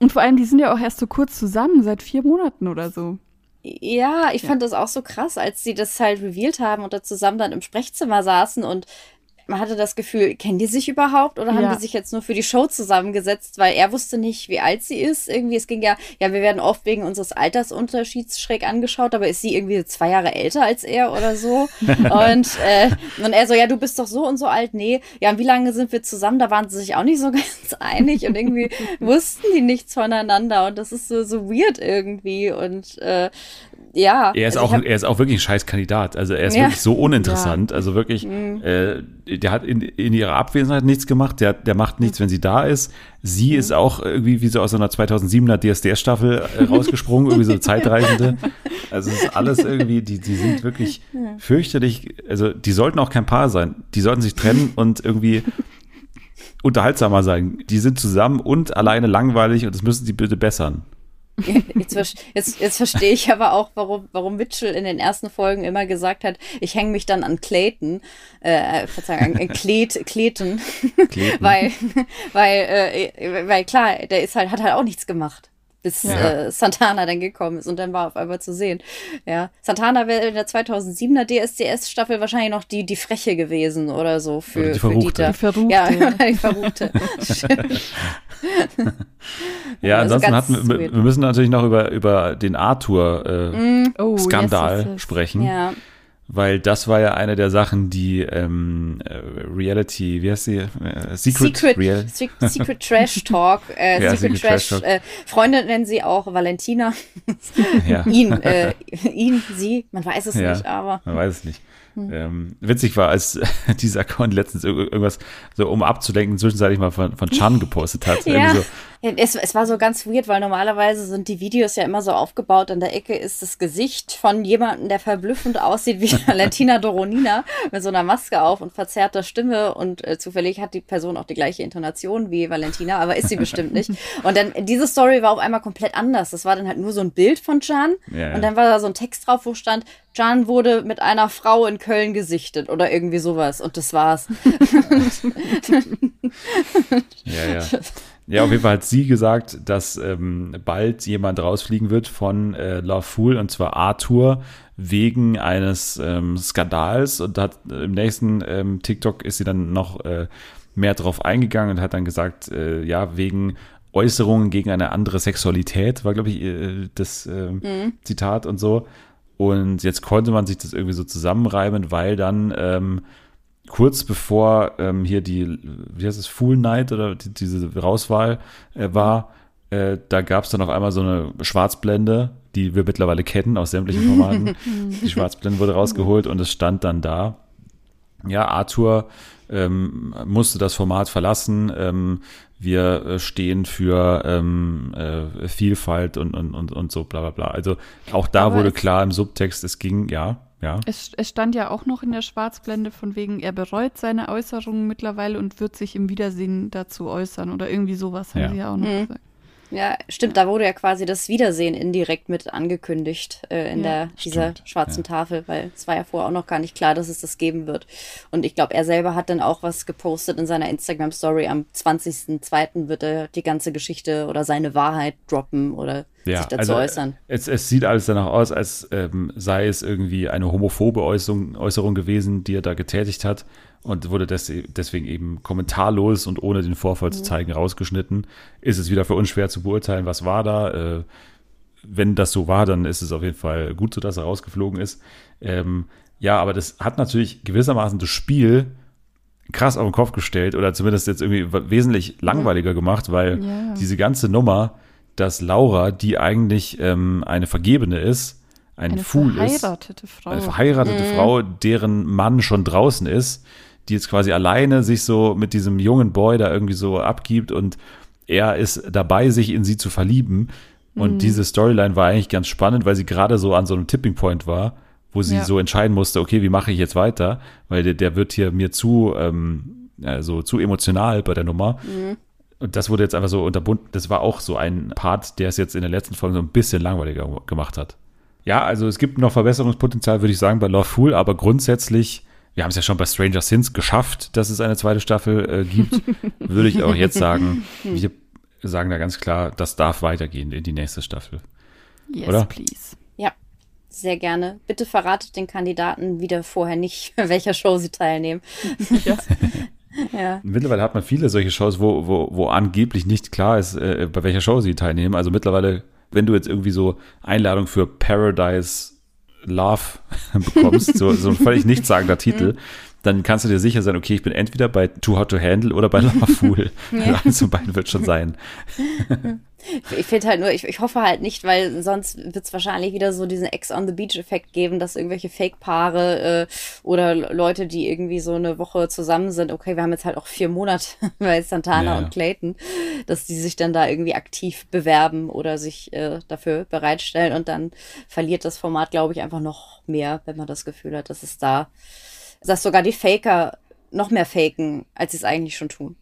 Und vor allem, die sind ja auch erst so kurz zusammen, seit vier Monaten oder so. Ja, ich fand das auch so krass, als sie das halt revealed haben und da zusammen dann im Sprechzimmer saßen und man hatte das Gefühl, kennen die sich überhaupt oder haben Ja. die sich jetzt nur für die Show zusammengesetzt, weil er wusste nicht, wie alt sie ist. Irgendwie, es ging ja, ja, wir werden oft wegen unseres Altersunterschieds schräg angeschaut, aber ist sie irgendwie zwei Jahre älter als er oder so? und, äh, und er so, ja, du bist doch so und so alt. Nee, ja, und wie lange sind wir zusammen? Da waren sie sich auch nicht so ganz einig und irgendwie wussten die nichts voneinander und das ist so, so weird irgendwie und äh, ja. Er ist, also auch, hab- er ist auch wirklich ein scheiß Kandidat. Also er ist Ja. Mhm. wirklich so uninteressant. Also wirklich, äh, der hat in, in ihrer Abwesenheit nichts gemacht. Der, der macht nichts, wenn sie da ist. Sie Mhm. ist auch irgendwie wie so aus einer 2007er DSDS-Staffel äh, rausgesprungen, irgendwie so Zeitreisende. Also es ist alles irgendwie, die, die sind wirklich fürchterlich. Also die sollten auch kein Paar sein. Die sollten sich trennen und irgendwie unterhaltsamer sein. Die sind zusammen und alleine langweilig und das müssen sie bitte bessern. Jetzt, jetzt, jetzt verstehe ich aber auch, warum, warum Mitchell in den ersten Folgen immer gesagt hat, ich hänge mich dann an Clayton, äh, Verzeihung, an Clet, Clayton, weil, weil, äh, weil klar, der ist halt, hat halt auch nichts gemacht, bis Ja. äh, Santana dann gekommen ist und dann war auf einmal zu sehen. Ja, Santana wäre in der 2007er DSDS-Staffel wahrscheinlich noch die, die Freche gewesen oder so für, Oder die für. Dieter. Die Verruchte. Ja, die Verruchte. Ja, Also ansonsten hatten wir, wir müssen natürlich noch über, über den Arthur äh, Oh, Skandal yes, sprechen, ja. weil das war ja eine der Sachen, die ähm, äh, Reality, wie heißt sie? Äh, Secret, Secret, Real Secret, Secret Trash Talk. Äh, Ja, Secret, Secret Trash, Trash Talk. Äh, Freunde nennen sie auch Valentina. Ihn, äh, ihn, sie, man weiß es Ja. nicht, aber. man weiß es nicht. Hm. Ähm, witzig war, als dieser Account letztens ir- irgendwas so, um abzulenken, zwischenzeitlich mal von, von Chan gepostet hat. Ja, so, Ja, es, es war so ganz weird, weil normalerweise sind die Videos ja immer so aufgebaut. An der Ecke ist das Gesicht von jemandem, der verblüffend aussieht wie Valentina Doronina mit so einer Maske auf und verzerrter Stimme. Und äh, zufällig hat die Person auch die gleiche Intonation wie Valentina, aber ist sie bestimmt nicht. Und dann diese Story war auf einmal komplett anders. Das war dann halt nur so ein Bild von Can Ja, und dann war da so ein Text drauf, wo stand, Can wurde mit einer Frau in Köln gesichtet oder irgendwie sowas. Und das war's. Ja, ja. Ja, auf jeden Fall hat sie gesagt, dass ähm, bald jemand rausfliegen wird von äh, Love Fool und zwar Arthur wegen eines ähm, Skandals und hat äh, im nächsten ähm, TikTok ist sie dann noch äh, mehr drauf eingegangen und hat dann gesagt, äh, ja, wegen Äußerungen gegen eine andere Sexualität, war, glaube ich, äh, das ähm, Zitat und so. Und jetzt konnte man sich das irgendwie so zusammenreimen, weil dann ähm, kurz bevor ähm, hier die, wie heißt es, Fool Night oder die, diese Rauswahl äh, war, äh, da gab es dann auf einmal so eine Schwarzblende, die wir mittlerweile kennen aus sämtlichen Formaten. die Schwarzblende wurde rausgeholt und es stand dann da. Ja, Arthur ähm, musste das Format verlassen. Ähm, wir äh, stehen für ähm, äh, Vielfalt und, und, und, und so bla bla bla. Also auch da Aber wurde klar im Subtext, es ging, ja, ja. Es, es stand ja auch noch in der Schwarzblende von wegen, er bereut seine Äußerungen mittlerweile und wird sich im Wiedersehen dazu äußern oder irgendwie sowas haben Ja. sie ja auch noch Mhm. gesagt. Ja, stimmt, da wurde ja quasi das Wiedersehen indirekt mit angekündigt äh, in Ja. der dieser Stimmt, schwarzen ja. Tafel, weil es war ja vorher auch noch gar nicht klar, dass es das geben wird. Und ich glaube, er selber hat dann auch was gepostet in seiner Instagram Story. Am 20.02. wird er die ganze Geschichte oder seine Wahrheit droppen oder sich dazu also, äußern. Es, es sieht alles danach aus, als ähm, sei es irgendwie eine homophobe Äußerung, Äußerung gewesen, die er da getätigt hat und wurde des, deswegen eben kommentarlos und ohne den Vorfall Mhm. zu zeigen rausgeschnitten. Ist es wieder für uns schwer zu beurteilen, was war da. Äh, wenn das so war, dann ist es auf jeden Fall gut so, dass er rausgeflogen ist. Ähm, ja, aber das hat natürlich gewissermaßen das Spiel krass auf den Kopf gestellt oder zumindest jetzt irgendwie wesentlich langweiliger gemacht, weil Ja. diese ganze Nummer, dass Laura, die eigentlich ähm, eine Vergebene ist, ein Eine Fool ist, verheiratete Frau. eine verheiratete Frau, deren Mann schon draußen ist, die jetzt quasi alleine sich so mit diesem jungen Boy da irgendwie so abgibt und er ist dabei, sich in sie zu verlieben. Und diese Storyline war eigentlich ganz spannend, weil sie gerade so an so einem Tipping Point war, wo sie Ja. so entscheiden musste, okay, wie mache ich jetzt weiter? Weil der, der wird hier mir zu, ähm, also zu emotional bei der Nummer. Und das wurde jetzt einfach so unterbunden. Das war auch so ein Part, der es jetzt in der letzten Folge so ein bisschen langweiliger gemacht hat. Ja, also es gibt noch Verbesserungspotenzial, würde ich sagen, bei Love Fool, aber grundsätzlich, wir haben es ja schon bei Stranger Things geschafft, dass es eine zweite Staffel äh, gibt, würde ich auch jetzt sagen, wir sagen da ganz klar, das darf weitergehen in die nächste Staffel. yes, oder? please. Ja, sehr gerne. Bitte verratet den Kandidaten wieder vorher nicht, welcher Show sie teilnehmen. Ja. Ja. Mittlerweile hat man viele solche Shows, wo, wo, wo angeblich nicht klar ist, äh, bei welcher Show sie teilnehmen. Also mittlerweile, wenn du jetzt irgendwie so Einladung für Paradise Love bekommst, so, so ein völlig nichtssagender Titel, dann kannst du dir sicher sein, okay, ich bin entweder bei Too Hot to Handle oder bei Lava Fool. Ja. Eins von beiden wird schon sein. Ich finde halt nur, ich, ich hoffe halt nicht, weil sonst wird es wahrscheinlich wieder so diesen Ex-on-the-Beach-Effekt geben, dass irgendwelche Fake-Paare äh, oder Leute, die irgendwie so eine Woche zusammen sind, okay, wir haben jetzt halt auch vier Monate bei Santana ja. und Clayton, dass die sich dann da irgendwie aktiv bewerben oder sich äh, dafür bereitstellen und dann verliert das Format, glaube ich, einfach noch mehr, wenn man das Gefühl hat, dass es da, dass sogar die Faker noch mehr faken, als sie es eigentlich schon tun.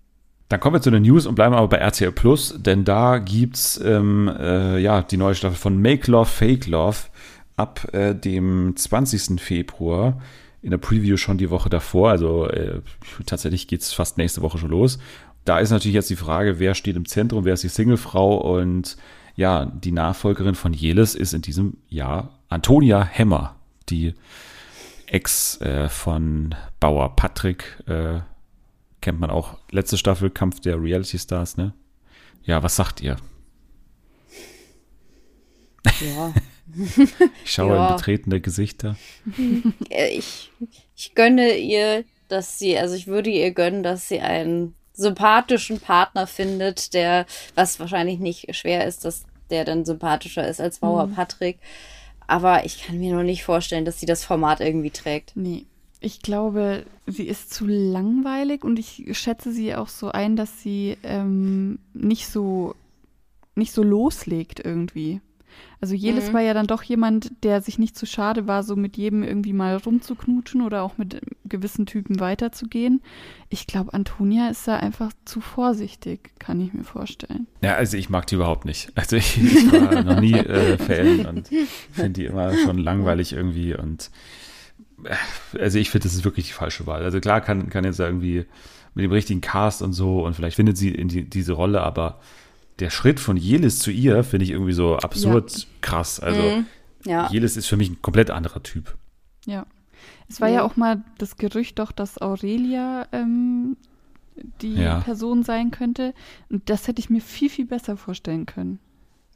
Dann kommen wir zu den News und bleiben aber bei RTL Plus, denn da gibt's ähm, äh, ja die neue Staffel von Make Love, Fake Love ab äh, dem 20. Februar. In der Preview schon die Woche davor, also äh, tatsächlich geht's fast nächste Woche schon los. Da ist natürlich jetzt die Frage, wer steht im Zentrum, wer ist die Singlefrau und ja, die Nachfolgerin von Jelis ist in diesem Jahr Antonia Hemmer, die Ex äh, von Bauer Patrick, äh, kennt man auch. Letzte Staffel, Kampf der Reality Stars, ne? Ja, was sagt ihr? Ja. Ich schaue Ja. in betretene Gesichter. Äh, ich, ich gönne ihr, dass sie, also ich würde ihr gönnen, dass sie einen sympathischen Partner findet, der, was wahrscheinlich nicht schwer ist, dass der dann sympathischer ist als Bauer Patrick. Aber ich kann mir noch nicht vorstellen, dass sie das Format irgendwie trägt. Nee. Ich glaube, sie ist zu langweilig und ich schätze sie auch so ein, dass sie ähm, nicht so nicht so loslegt irgendwie. Also Jelis Mhm. war ja dann doch jemand, der sich nicht zu schade war, so mit jedem irgendwie mal rumzuknutschen oder auch mit gewissen Typen weiterzugehen. Ich glaube, Antonia ist da einfach zu vorsichtig, kann ich mir vorstellen. Ja, also ich mag die überhaupt nicht. Also ich, ich war noch nie äh, Fan und finde die immer schon langweilig irgendwie und äh, also ich finde, das ist wirklich die falsche Wahl. Also klar kann, kann jetzt irgendwie mit dem richtigen Cast und so und vielleicht findet sie in die, diese Rolle, aber der Schritt von Jelis zu ihr finde ich irgendwie so absurd krass. Also Mhm. Ja. Jelis ist für mich ein komplett anderer Typ. Ja. Es war ja auch mal das Gerücht doch, dass Aurelia ähm, die Ja. Person sein könnte. Und das hätte ich mir viel, viel besser vorstellen können.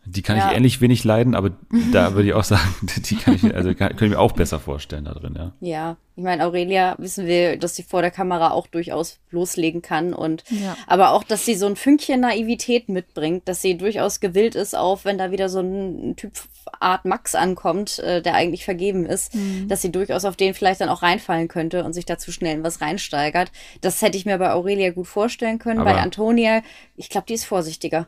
Die kann Ja. ich ähnlich wenig leiden, aber da würde ich auch sagen, die kann ich mir, also kann, kann ich mir auch besser vorstellen da drin, ja. Ja, ich meine, Aurelia wissen wir, dass sie vor der Kamera auch durchaus loslegen kann und Ja. aber auch, dass sie so ein Fünkchen Naivität mitbringt, dass sie durchaus gewillt ist, auf wenn da wieder so ein Typ Art Max ankommt, äh, der eigentlich vergeben ist, Mhm. dass sie durchaus auf den vielleicht dann auch reinfallen könnte und sich dazu schnell in was reinsteigert. Das hätte ich mir bei Aurelia gut vorstellen können. Aber- bei Antonia, ich glaube, die ist vorsichtiger.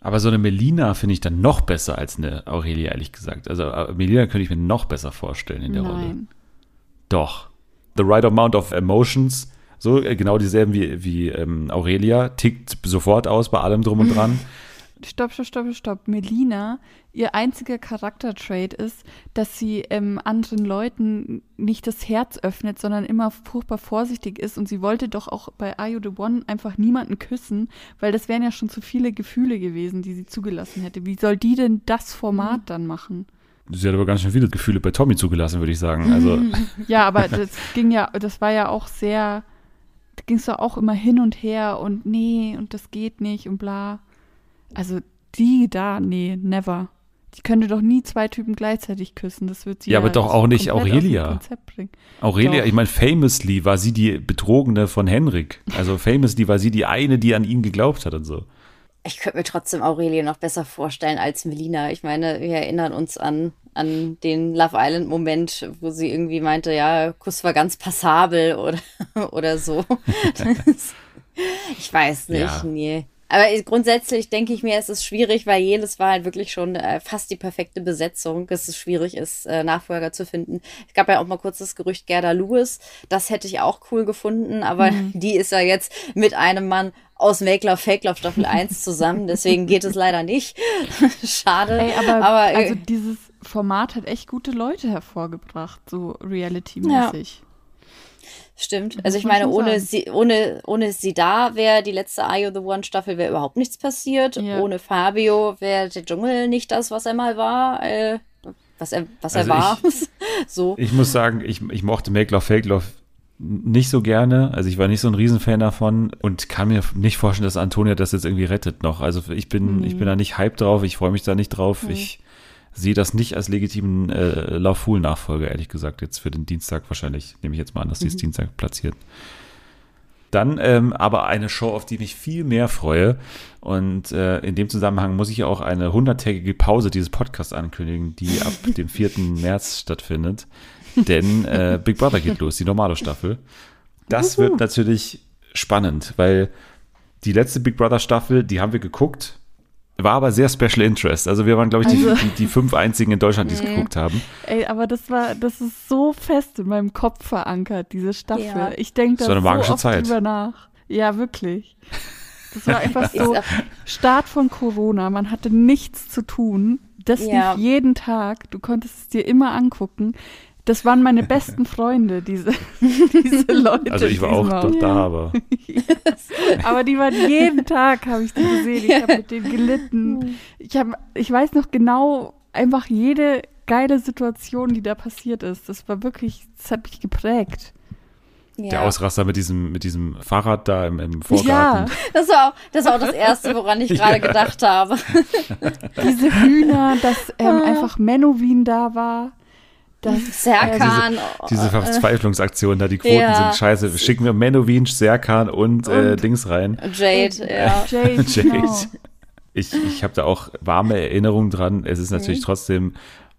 Aber so eine Melina finde ich dann noch besser als eine Aurelia, ehrlich gesagt. Also äh, Melina könnte ich mir noch besser vorstellen in der Rolle. Nein. Doch. The right amount of emotions, so äh, genau dieselben wie, wie ähm, Aurelia, tickt sofort aus bei allem drum und dran. Stopp, stopp, stopp, stopp. Melina, ihr einziger Charaktertrait ist, dass sie ähm, anderen Leuten nicht das Herz öffnet, sondern immer furchtbar vorsichtig ist. Und sie wollte doch auch bei Are You the One einfach niemanden küssen, weil das wären ja schon zu viele Gefühle gewesen, die sie zugelassen hätte. Wie soll die denn das Format dann machen? Sie hat aber ganz schön viele Gefühle bei Tommy zugelassen, würde ich sagen. Also Ja, aber das ging ja, das war ja auch sehr, da ging es doch auch immer hin und her und nee, und das geht nicht und bla. Also die da, nee, never. Die könnte doch nie zwei Typen gleichzeitig küssen. Das wird sie Ja, aber doch auch nicht Aurelia. Aurelia, Doch. ich meine, famously war sie die Betrogene von Henrik. Also famously war sie die eine, die an ihn geglaubt hat und so. Ich könnte mir trotzdem Aurelie noch besser vorstellen als Melina. Ich meine, wir erinnern uns an, an den Love Island-Moment, wo sie irgendwie meinte, ja, Kuss war ganz passabel oder, oder so. Das, ich weiß nicht, Ja. nee. Aber grundsätzlich denke ich mir, es ist schwierig, weil jedes war halt wirklich schon äh, fast die perfekte Besetzung, dass es schwierig ist, äh, Nachfolger zu finden. Es gab ja auch mal kurz das Gerücht Gerda Lewis. Das hätte ich auch cool gefunden, aber die ist ja jetzt mit einem Mann aus Make Love Fake Love Staffel 1 zusammen. Deswegen geht es leider nicht. Schade. Ey, aber, aber äh, also dieses Format hat echt gute Leute hervorgebracht, so Reality-mäßig. Stimmt. Also ich meine, ohne sie, ohne, ohne sie da wäre die letzte Are You the One Staffel wäre überhaupt nichts passiert. Ja. Ohne Fabio wäre der Dschungel nicht das, was er mal war. Äh, was er, was Also er war. so. Ich muss sagen, ich, ich mochte Make Love, Fake Love nicht so gerne. Also ich war nicht so ein Riesenfan davon und kann mir nicht vorstellen, dass Antonia das jetzt irgendwie rettet noch. Also ich bin, ich bin da nicht hyped drauf, ich freue mich da nicht drauf. Ich sehe das nicht als legitimen äh, Laufhuhl-Nachfolger, ehrlich gesagt, jetzt für den Dienstag wahrscheinlich. Nehme ich jetzt mal an, dass die es Dienstag platziert. Dann ähm, aber eine Show, auf die mich viel mehr freue. Und äh, in dem Zusammenhang muss ich auch eine hunderttägige Pause dieses Podcasts ankündigen, die ab dem 4. März stattfindet. Denn äh, Big Brother geht los, die normale Staffel. Das wird natürlich spannend, weil die letzte Big Brother Staffel, die haben wir geguckt, war aber sehr Special Interest. Also wir waren, glaube ich, die, Also- die, die fünf einzigen in Deutschland, die es geguckt haben. Ey, aber das war, das ist so fest in meinem Kopf verankert, diese Staffel. Ja. Ich denke Das da war eine so magische oft Zeit. drüber nach. Ja, wirklich. Das war einfach so Start von Corona. Man hatte nichts zu tun. Das Ja. lief jeden Tag. Du konntest es dir immer angucken. Das waren meine besten Freunde, diese, diese Leute. Also ich war auch doch da, aber Aber die waren jeden Tag, habe ich die gesehen. Ich habe mit denen gelitten. Ich, hab, ich weiß noch genau einfach jede geile Situation, die da passiert ist. Das war wirklich, das hat mich geprägt. Ja. der Ausraster mit diesem, mit diesem Fahrrad da im, im Vorgarten. Das war, auch, das war auch das Erste, woran ich gerade Ja. gedacht habe. Diese Hühner, dass ähm, einfach Menowin da war. Das, Serkan. Diese äh, Verzweiflungsaktion da, die Quoten Ja. sind scheiße. Schicken wir Menowin, Serkan und, äh, Und- Dings rein. Jade, ja. Jade, Jade. genau. Ich, ich habe da auch warme Erinnerungen dran. Es ist natürlich trotzdem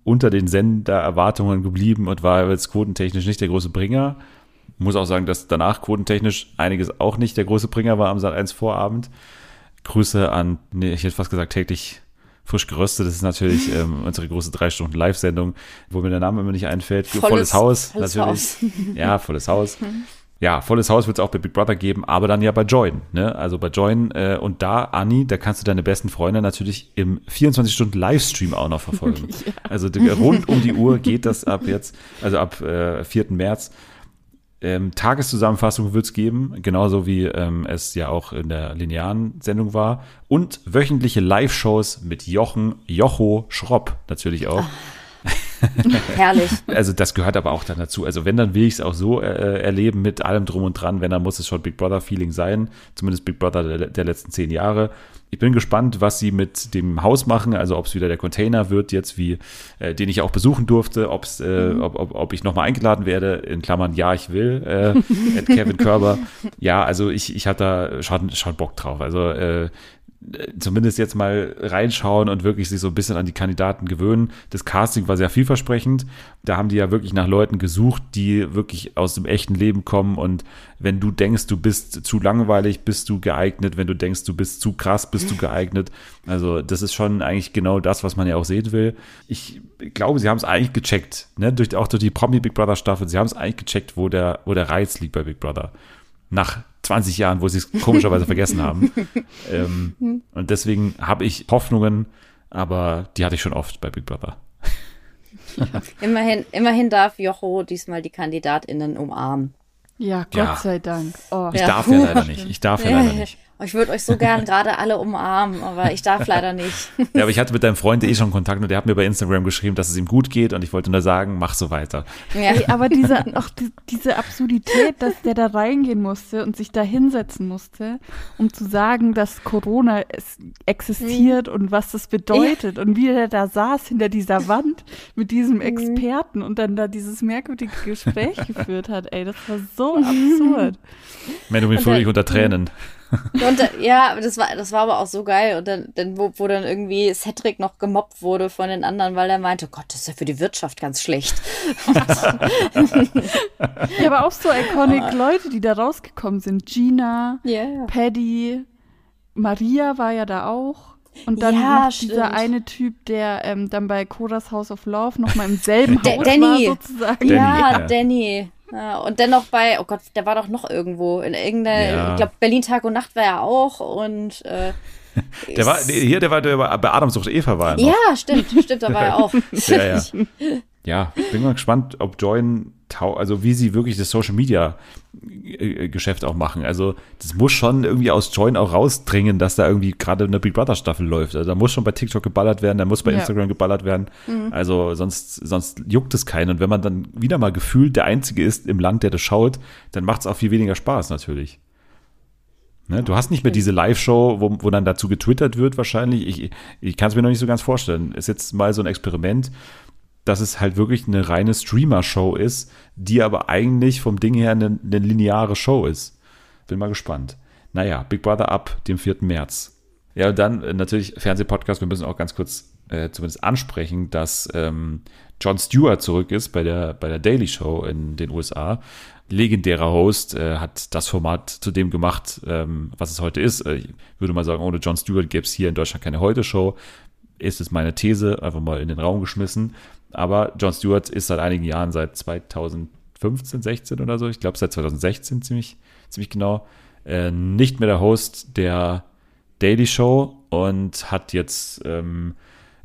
unter den Sendererwartungen geblieben und war jetzt quotentechnisch nicht der große Bringer. Muss auch sagen, dass danach quotentechnisch einiges auch nicht der große Bringer war am Sat 1 Vorabend. Grüße an, nee, ich hätte fast gesagt täglich frisch geröstet. Das ist natürlich ähm, unsere große drei Stunden Live-Sendung, wo mir der Name immer nicht einfällt. volles, Haus, volles natürlich. Haus. Ja, volles Haus. Ja, volles Haus wird es auch bei Big Brother geben, aber dann ja bei Join. Ne? Also bei Join äh, und da, Anni, da kannst du deine besten Freunde natürlich im 24-Stunden-Livestream auch noch verfolgen. Also die- rund um die Uhr geht das ab jetzt, also ab äh, 4. März. Ähm, Tageszusammenfassung wird es geben, genauso wie ähm, es ja auch in der linearen Sendung war. Und wöchentliche Live-Shows mit Jochen, Jocho Schropp natürlich auch. Herrlich. Also das gehört aber auch dann dazu. Also wenn, dann will ich es auch so äh, erleben mit allem drum und dran. Wenn, dann muss es schon Big Brother-Feeling sein. Zumindest Big Brother der, der letzten zehn Jahre. Ich bin gespannt, was sie mit dem Haus machen. Also ob es wieder der Container wird jetzt, wie äh, den ich auch besuchen durfte. Ob's, äh, ob, ob, ob ich nochmal eingeladen werde. In Klammern, ja, ich will. Äh, at Kevin Körber. Ja, also ich, ich hatte da schon, schon Bock drauf. Also äh, zumindest jetzt mal reinschauen und wirklich sich so ein bisschen an die Kandidaten gewöhnen. Das Casting war sehr vielversprechend. Da haben die ja wirklich nach Leuten gesucht, die wirklich aus dem echten Leben kommen. Und wenn du denkst, du bist zu langweilig, bist du geeignet. Wenn du denkst, du bist zu krass, bist du geeignet. Also das ist schon eigentlich genau das, was man ja auch sehen will. Ich glaube, sie haben es eigentlich gecheckt, ne? durch, auch durch die Promi Big Brother Staffel. Sie haben es eigentlich gecheckt, wo der, wo der Reiz liegt bei Big Brother nach 20 Jahren, wo sie es komischerweise vergessen haben. Ähm, und deswegen habe ich Hoffnungen, aber die hatte ich schon oft bei Big Brother. Immerhin, immerhin darf Jocho diesmal die KandidatInnen umarmen. Ja, Gott Ja. sei Dank. Oh. Ich Ja. darf ja leider nicht. Ich darf ja leider nicht. Ich würde euch so gern gerade alle umarmen, aber ich darf leider nicht. Ja, aber ich hatte mit deinem Freund eh schon Kontakt und der hat mir bei Instagram geschrieben, dass es ihm gut geht und ich wollte nur sagen, mach so weiter. Ja. Ey, aber diese, auch die, diese Absurdität, dass der da reingehen musste und sich da hinsetzen musste, um zu sagen, dass Corona es existiert und was das bedeutet und wie der da saß hinter dieser Wand mit diesem Experten und dann da dieses merkwürdige Gespräch geführt hat. Ey, das war so absurd. Menno Fröhlich unter Tränen. Und äh, ja, das war, das war aber auch so geil. Und dann, dann wo, wo dann irgendwie Cedric noch gemobbt wurde von den anderen, weil er meinte, Gott, das ist ja für die Wirtschaft ganz schlecht. Ja, aber auch so iconic Leute, die da rausgekommen sind. Gina, Ja. Paddy, Maria war ja da auch. Und dann Ja, noch dieser stimmt. eine Typ, der ähm, dann bei Cora's House of Love nochmal im selben Da- Haus Danny. war sozusagen. Danny, ja, ja. Danny. Ja, und dennoch bei, oh Gott, der war doch noch irgendwo in irgendeiner, Ja. ich glaube, Berlin Tag und Nacht war er auch und äh, Der war, hier, der war, der war bei Adamsucht Eva war er noch. ja, stimmt, stimmt, da war er auch. Ja, ja. Ja, bin mal gespannt, ob Join, tau also wie sie wirklich das Social Media Geschäft auch machen. Also das muss schon irgendwie aus Join auch rausdringen, dass da irgendwie gerade eine Big Brother Staffel läuft. Also da muss schon bei TikTok geballert werden, da muss bei Ja. Instagram geballert werden. Also sonst, sonst juckt es keinen. Und wenn man dann wieder mal gefühlt der Einzige ist im Land, der das schaut, dann macht es auch viel weniger Spaß natürlich. Ne? Du hast nicht mehr diese Live-Show, wo, wo dann dazu getwittert wird wahrscheinlich. Ich, ich kann es mir noch nicht so ganz vorstellen. Ist jetzt mal so ein Experiment, dass es halt wirklich eine reine Streamer-Show ist, die aber eigentlich vom Ding her eine, eine lineare Show ist. Bin mal gespannt. Naja, Big Brother ab dem 4. März. Ja, und dann äh, natürlich Fernsehpodcast. Wir müssen auch ganz kurz äh, zumindest ansprechen, dass ähm, Jon Stewart zurück ist bei der, bei der Daily Show in den USA. Legendärer Host, äh, hat das Format zu dem gemacht, ähm, was es heute ist. Äh, ich würde mal sagen, ohne Jon Stewart gäbe es hier in Deutschland keine Heute-Show. Ist es meine These, einfach mal in den Raum geschmissen. Aber Jon Stewart ist seit einigen Jahren, seit 2015, 16 oder so, ich glaube seit 2016 ziemlich, ziemlich genau, äh, nicht mehr der Host der Daily Show und hat jetzt ähm,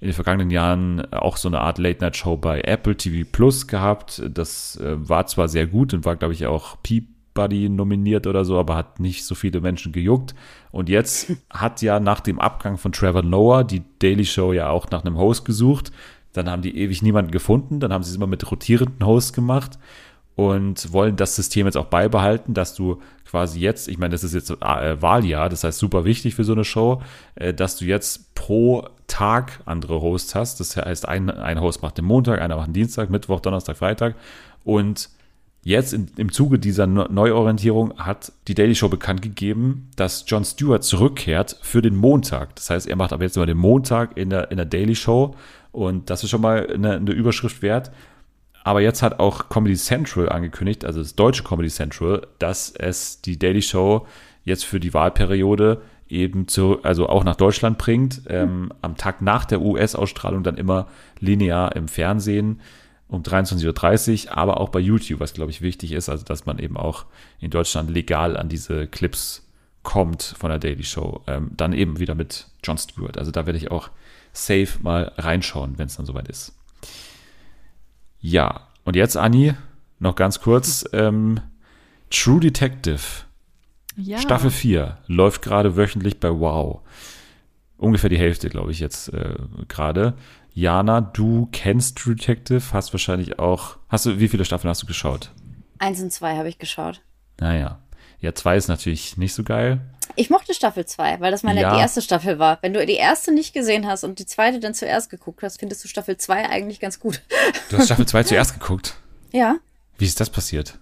in den vergangenen Jahren auch so eine Art Late-Night-Show bei Apple TV Plus gehabt. Das äh, war zwar sehr gut und war, glaube ich, auch Peabody nominiert oder so, aber hat nicht so viele Menschen gejuckt. Und jetzt hat ja nach dem Abgang von Trevor Noah die Daily Show ja auch nach einem Host gesucht. Dann haben die ewig niemanden gefunden. Dann haben sie es immer mit rotierenden Hosts gemacht und wollen das System jetzt auch beibehalten, dass du quasi jetzt, ich meine, das ist jetzt äh, Wahljahr, das heißt super wichtig für so eine Show, äh, dass du jetzt pro Tag andere Hosts hast. Das heißt, ein, ein Host macht den Montag, einer macht den Dienstag, Mittwoch, Donnerstag, Freitag. Und jetzt in, im Zuge dieser Neuorientierung hat die Daily Show bekannt gegeben, dass Jon Stewart zurückkehrt für den Montag. Das heißt, er macht aber jetzt immer den Montag in der, in der Daily Show. Und das ist schon mal eine, eine Überschrift wert. Aber jetzt hat auch Comedy Central angekündigt, also das deutsche Comedy Central, dass es die Daily Show jetzt für die Wahlperiode eben zu, also auch nach Deutschland bringt, ähm, am Tag nach der US-Ausstrahlung dann immer linear im Fernsehen um 23.30 Uhr, aber auch bei YouTube, was glaube ich wichtig ist, also dass man eben auch in Deutschland legal an diese Clips kommt von der Daily Show. Ähm, dann eben wieder mit Jon Stewart. Also da werde ich auch safe mal reinschauen, wenn es dann soweit ist. Ja, und jetzt, Anni, noch ganz kurz. Ähm, True Detective, Ja. Staffel 4, läuft gerade wöchentlich bei Wow. Ungefähr die Hälfte, glaube ich, jetzt äh, gerade. Jana, du kennst True Detective, hast wahrscheinlich auch. Hast du, wie viele Staffeln hast du geschaut? Eins und zwei habe ich geschaut. Naja. Ja, zwei ist natürlich nicht so geil. Ich mochte Staffel 2, weil das meine Ja. die erste Staffel war. Wenn du die erste nicht gesehen hast und die zweite dann zuerst geguckt hast, findest du Staffel 2 eigentlich ganz gut. Du hast Staffel 2 zuerst geguckt. Ja. Wie ist das passiert?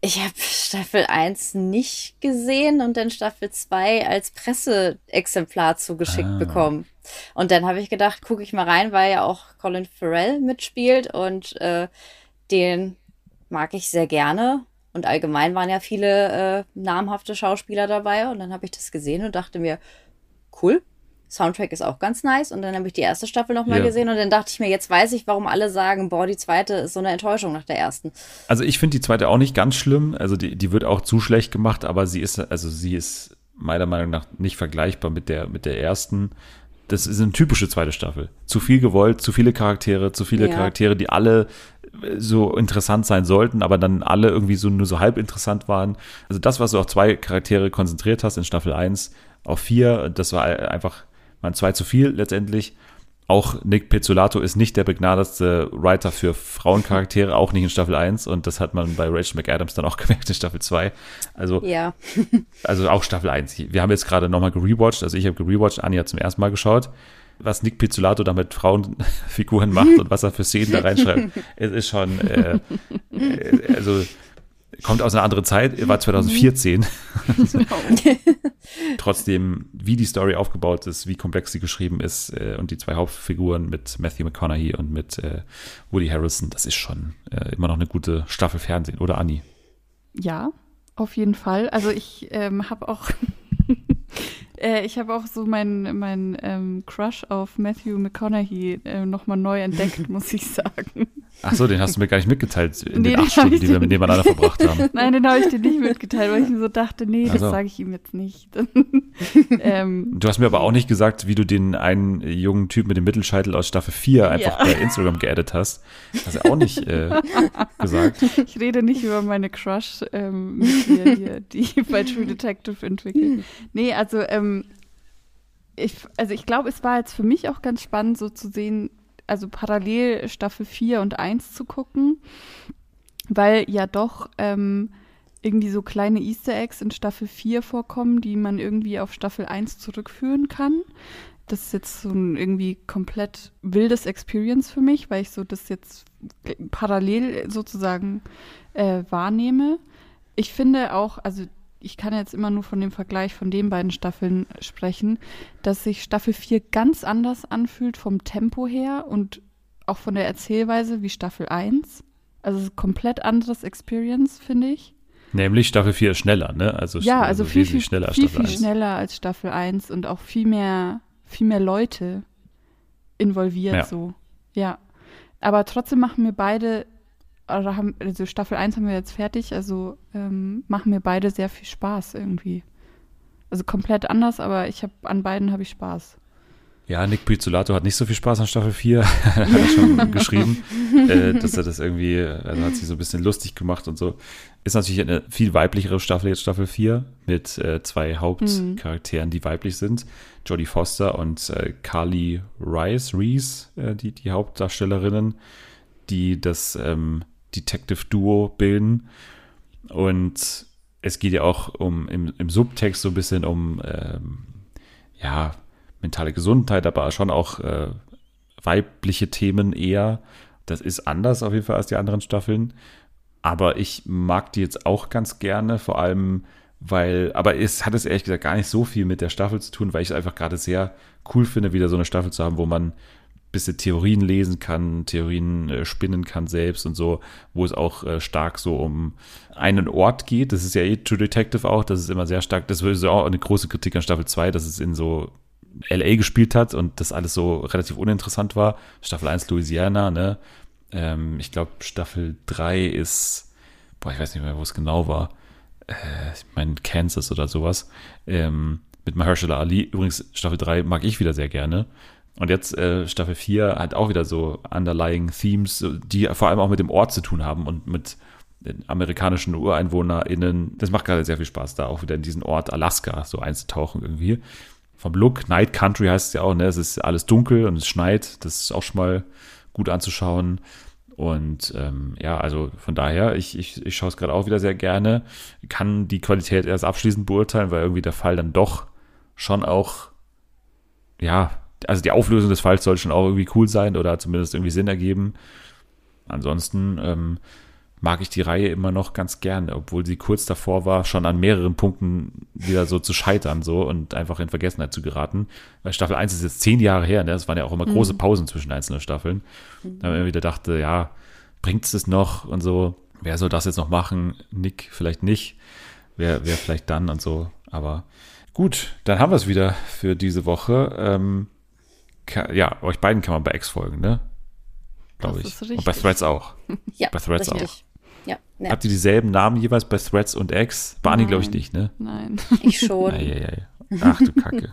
Ich habe Staffel 1 nicht gesehen und dann Staffel 2 als Presseexemplar zugeschickt Ah. bekommen. Und dann habe ich gedacht, gucke ich mal rein, weil ja auch Colin Farrell mitspielt und äh, den mag ich sehr gerne. Und allgemein waren ja viele äh, namhafte Schauspieler dabei. Und dann habe ich das gesehen und dachte mir, cool. Soundtrack ist auch ganz nice. Und dann habe ich die erste Staffel nochmal Ja. gesehen und dann dachte ich mir, jetzt weiß ich, warum alle sagen, boah, die zweite ist so eine Enttäuschung nach der ersten. Also ich finde die zweite auch nicht ganz schlimm. Also die, die wird auch zu schlecht gemacht, aber sie ist, also sie ist meiner Meinung nach nicht vergleichbar mit der, mit der ersten. Das ist eine typische zweite Staffel. Zu viel gewollt, zu viele Charaktere, zu viele Ja. Charaktere, die alle so interessant sein sollten, aber dann alle irgendwie so nur so halb interessant waren. Also das, was du auf zwei Charaktere konzentriert hast in Staffel 1 auf vier, das war einfach man zwei zu viel letztendlich. Auch Nick Pizzolato ist nicht der begnadetste Writer für Frauencharaktere, auch nicht in Staffel 1. Und das hat man bei Rachel McAdams dann auch gemerkt in Staffel 2. Also, Ja. also auch Staffel 1. Wir haben jetzt gerade nochmal gerewatcht. Also ich habe gerewatcht, Anja hat zum ersten Mal geschaut. Was Nick Pizzolato da mit Frauenfiguren macht und was er für Szenen da reinschreibt, es ist schon, äh, äh, also kommt aus einer anderen Zeit, war 2014. Trotzdem, wie die Story aufgebaut ist, wie komplex sie geschrieben ist äh, und die zwei Hauptfiguren mit Matthew McConaughey und mit äh, Woody Harrelson, das ist schon äh, immer noch eine gute Staffel Fernsehen, oder Anni? Ja, auf jeden Fall. Also ich ähm, habe auch, äh, ich habe auch so meinen mein, ähm, Crush auf Matthew McConaughey äh, nochmal neu entdeckt, muss ich sagen. Ach so, den hast du mir gar nicht mitgeteilt in Nee, den acht Stunden, die wir dir- nebeneinander verbracht haben. Nein, den habe ich dir nicht mitgeteilt, weil ich mir so dachte, nee, Ach das sage ich ihm jetzt nicht. ähm, Du hast mir aber auch nicht gesagt, wie du den einen jungen Typ mit dem Mittelscheitel aus Staffel 4 einfach Ja. bei Instagram geaddet hast. Hast du auch nicht äh, gesagt. ich rede nicht über meine Crush ähm, mit dir hier, die bei True Detective entwickelt. Nee, also ähm, ich, also ich glaube, es war jetzt für mich auch ganz spannend, so zu sehen, also parallel Staffel 4 und 1 zu gucken, weil ja doch ähm, irgendwie so kleine Easter Eggs in Staffel 4 vorkommen, die man irgendwie auf Staffel 1 zurückführen kann. Das ist jetzt so ein irgendwie komplett wildes Experience für mich, weil ich so das jetzt parallel sozusagen äh, wahrnehme. Ich finde auch, also ich kann jetzt immer nur von dem Vergleich von den beiden Staffeln sprechen, dass sich Staffel 4 ganz anders anfühlt vom Tempo her und auch von der Erzählweise wie Staffel 1. Also es ist komplett anderes Experience, finde ich. Nämlich Staffel 4 ist schneller, ne? Also, Ja, also viel, viel, wesentlich schneller als viel, Staffel viel 1. schneller als Staffel 1 und auch viel mehr, viel mehr Leute involviert Ja. so. Ja. Aber trotzdem machen mir beide, oder haben, also Staffel 1 haben wir jetzt fertig, also ähm, machen mir beide sehr viel Spaß irgendwie. Also komplett anders, aber ich habe an beiden habe ich Spaß. Ja, Nick Pizzolato hat nicht so viel Spaß an Staffel 4, hat er schon geschrieben, äh, dass er das irgendwie, also hat sich so ein bisschen lustig gemacht und so. Ist natürlich eine viel weiblichere Staffel jetzt, Staffel 4, mit äh, zwei Hauptcharakteren, die weiblich sind. Jodie Foster und äh, Carly Rice, Reese, äh, die, die Hauptdarstellerinnen, die das ähm, Detective-Duo bilden. Und es geht ja auch um im, im Subtext so ein bisschen um ähm, ja, mentale Gesundheit, aber schon auch äh, weibliche Themen eher. Das ist anders auf jeden Fall als die anderen Staffeln. Aber ich mag die jetzt auch ganz gerne, vor allem, weil, aber es hat es ehrlich gesagt gar nicht so viel mit der Staffel zu tun, weil ich es einfach gerade sehr cool finde, wieder so eine Staffel zu haben, wo man bisschen Theorien lesen kann, Theorien äh, spinnen kann selbst und so, wo es auch äh, stark so um einen Ort geht. Das ist ja eh True Detective auch, das ist immer sehr stark, das ist auch eine große Kritik an Staffel 2, dass es in so LA gespielt hat und das alles so relativ uninteressant war. Staffel 1 Louisiana, ne? Ähm, ich glaube, Staffel 3 ist, boah, ich weiß nicht mehr, wo es genau war. Äh, ich meine, Kansas oder sowas. Ähm, mit Mahershala Ali. Übrigens, Staffel 3 mag ich wieder sehr gerne. Und jetzt äh, Staffel 4 hat auch wieder so underlying Themes, die vor allem auch mit dem Ort zu tun haben und mit den amerikanischen UreinwohnerInnen. Das macht gerade sehr viel Spaß, da auch wieder in diesen Ort Alaska so einzutauchen irgendwie. Vom Look, Night Country heißt es ja auch, ne? Es ist alles dunkel und es schneit. Das ist auch schon mal gut anzuschauen. Und ähm, ja, also von daher, ich, ich, ich schaue es gerade auch wieder sehr gerne. Kann die Qualität erst abschließend beurteilen, weil irgendwie der Fall dann doch schon auch, ja, also die Auflösung des Falls soll schon auch irgendwie cool sein oder zumindest irgendwie Sinn ergeben. Ansonsten ähm, mag ich die Reihe immer noch ganz gerne, obwohl sie kurz davor war, schon an mehreren Punkten wieder so zu scheitern so und einfach in Vergessenheit zu geraten. Weil Staffel 1 ist jetzt zehn Jahre her, ne? Das waren ja auch immer große Pausen zwischen einzelnen Staffeln. Da man immer wieder dachte, ja, bringt es das noch und so, wer soll das jetzt noch machen? Nick vielleicht nicht, wer, wer vielleicht dann und so. Aber gut, dann haben wir es wieder für diese Woche. Ähm, ja, euch beiden kann man bei X folgen, ne? Glaube ich. Und bei. Threads auch. Ja, Bei Threads richtig. Ja, ja, Habt ihr dieselben Namen jeweils bei Threads und X? Bei Anni glaube ich nicht, ne? Nein. ich schon. Eieiei. Ach du Kacke.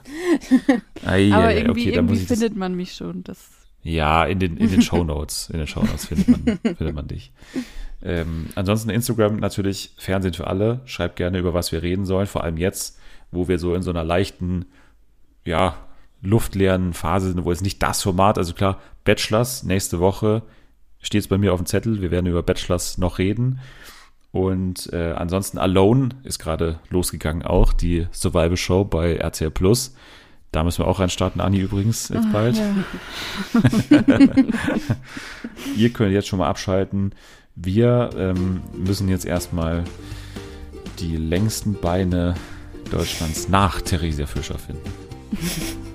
Eieiei. Aber irgendwie, okay, irgendwie das, findet man mich schon. Das, Ja, in den, in den Shownotes. In den Shownotes findet man, findet man dich. Ähm, ansonsten Instagram natürlich Fernsehen für alle. Schreibt gerne, über was wir reden sollen. Vor allem jetzt, wo wir so in so einer leichten, ja, luftleeren Phase sind, wo es nicht das Format, also klar, Bachelors nächste Woche steht es bei mir auf dem Zettel. Wir werden über Bachelors noch reden. Und äh, ansonsten Alone ist gerade losgegangen auch, die Survival Show bei RTL Plus. Da müssen wir auch reinstarten, Anni übrigens, jetzt bald. ja. Ihr könnt jetzt schon mal abschalten. Wir ähm, müssen jetzt erstmal die längsten Beine Deutschlands nach Theresia Fischer finden.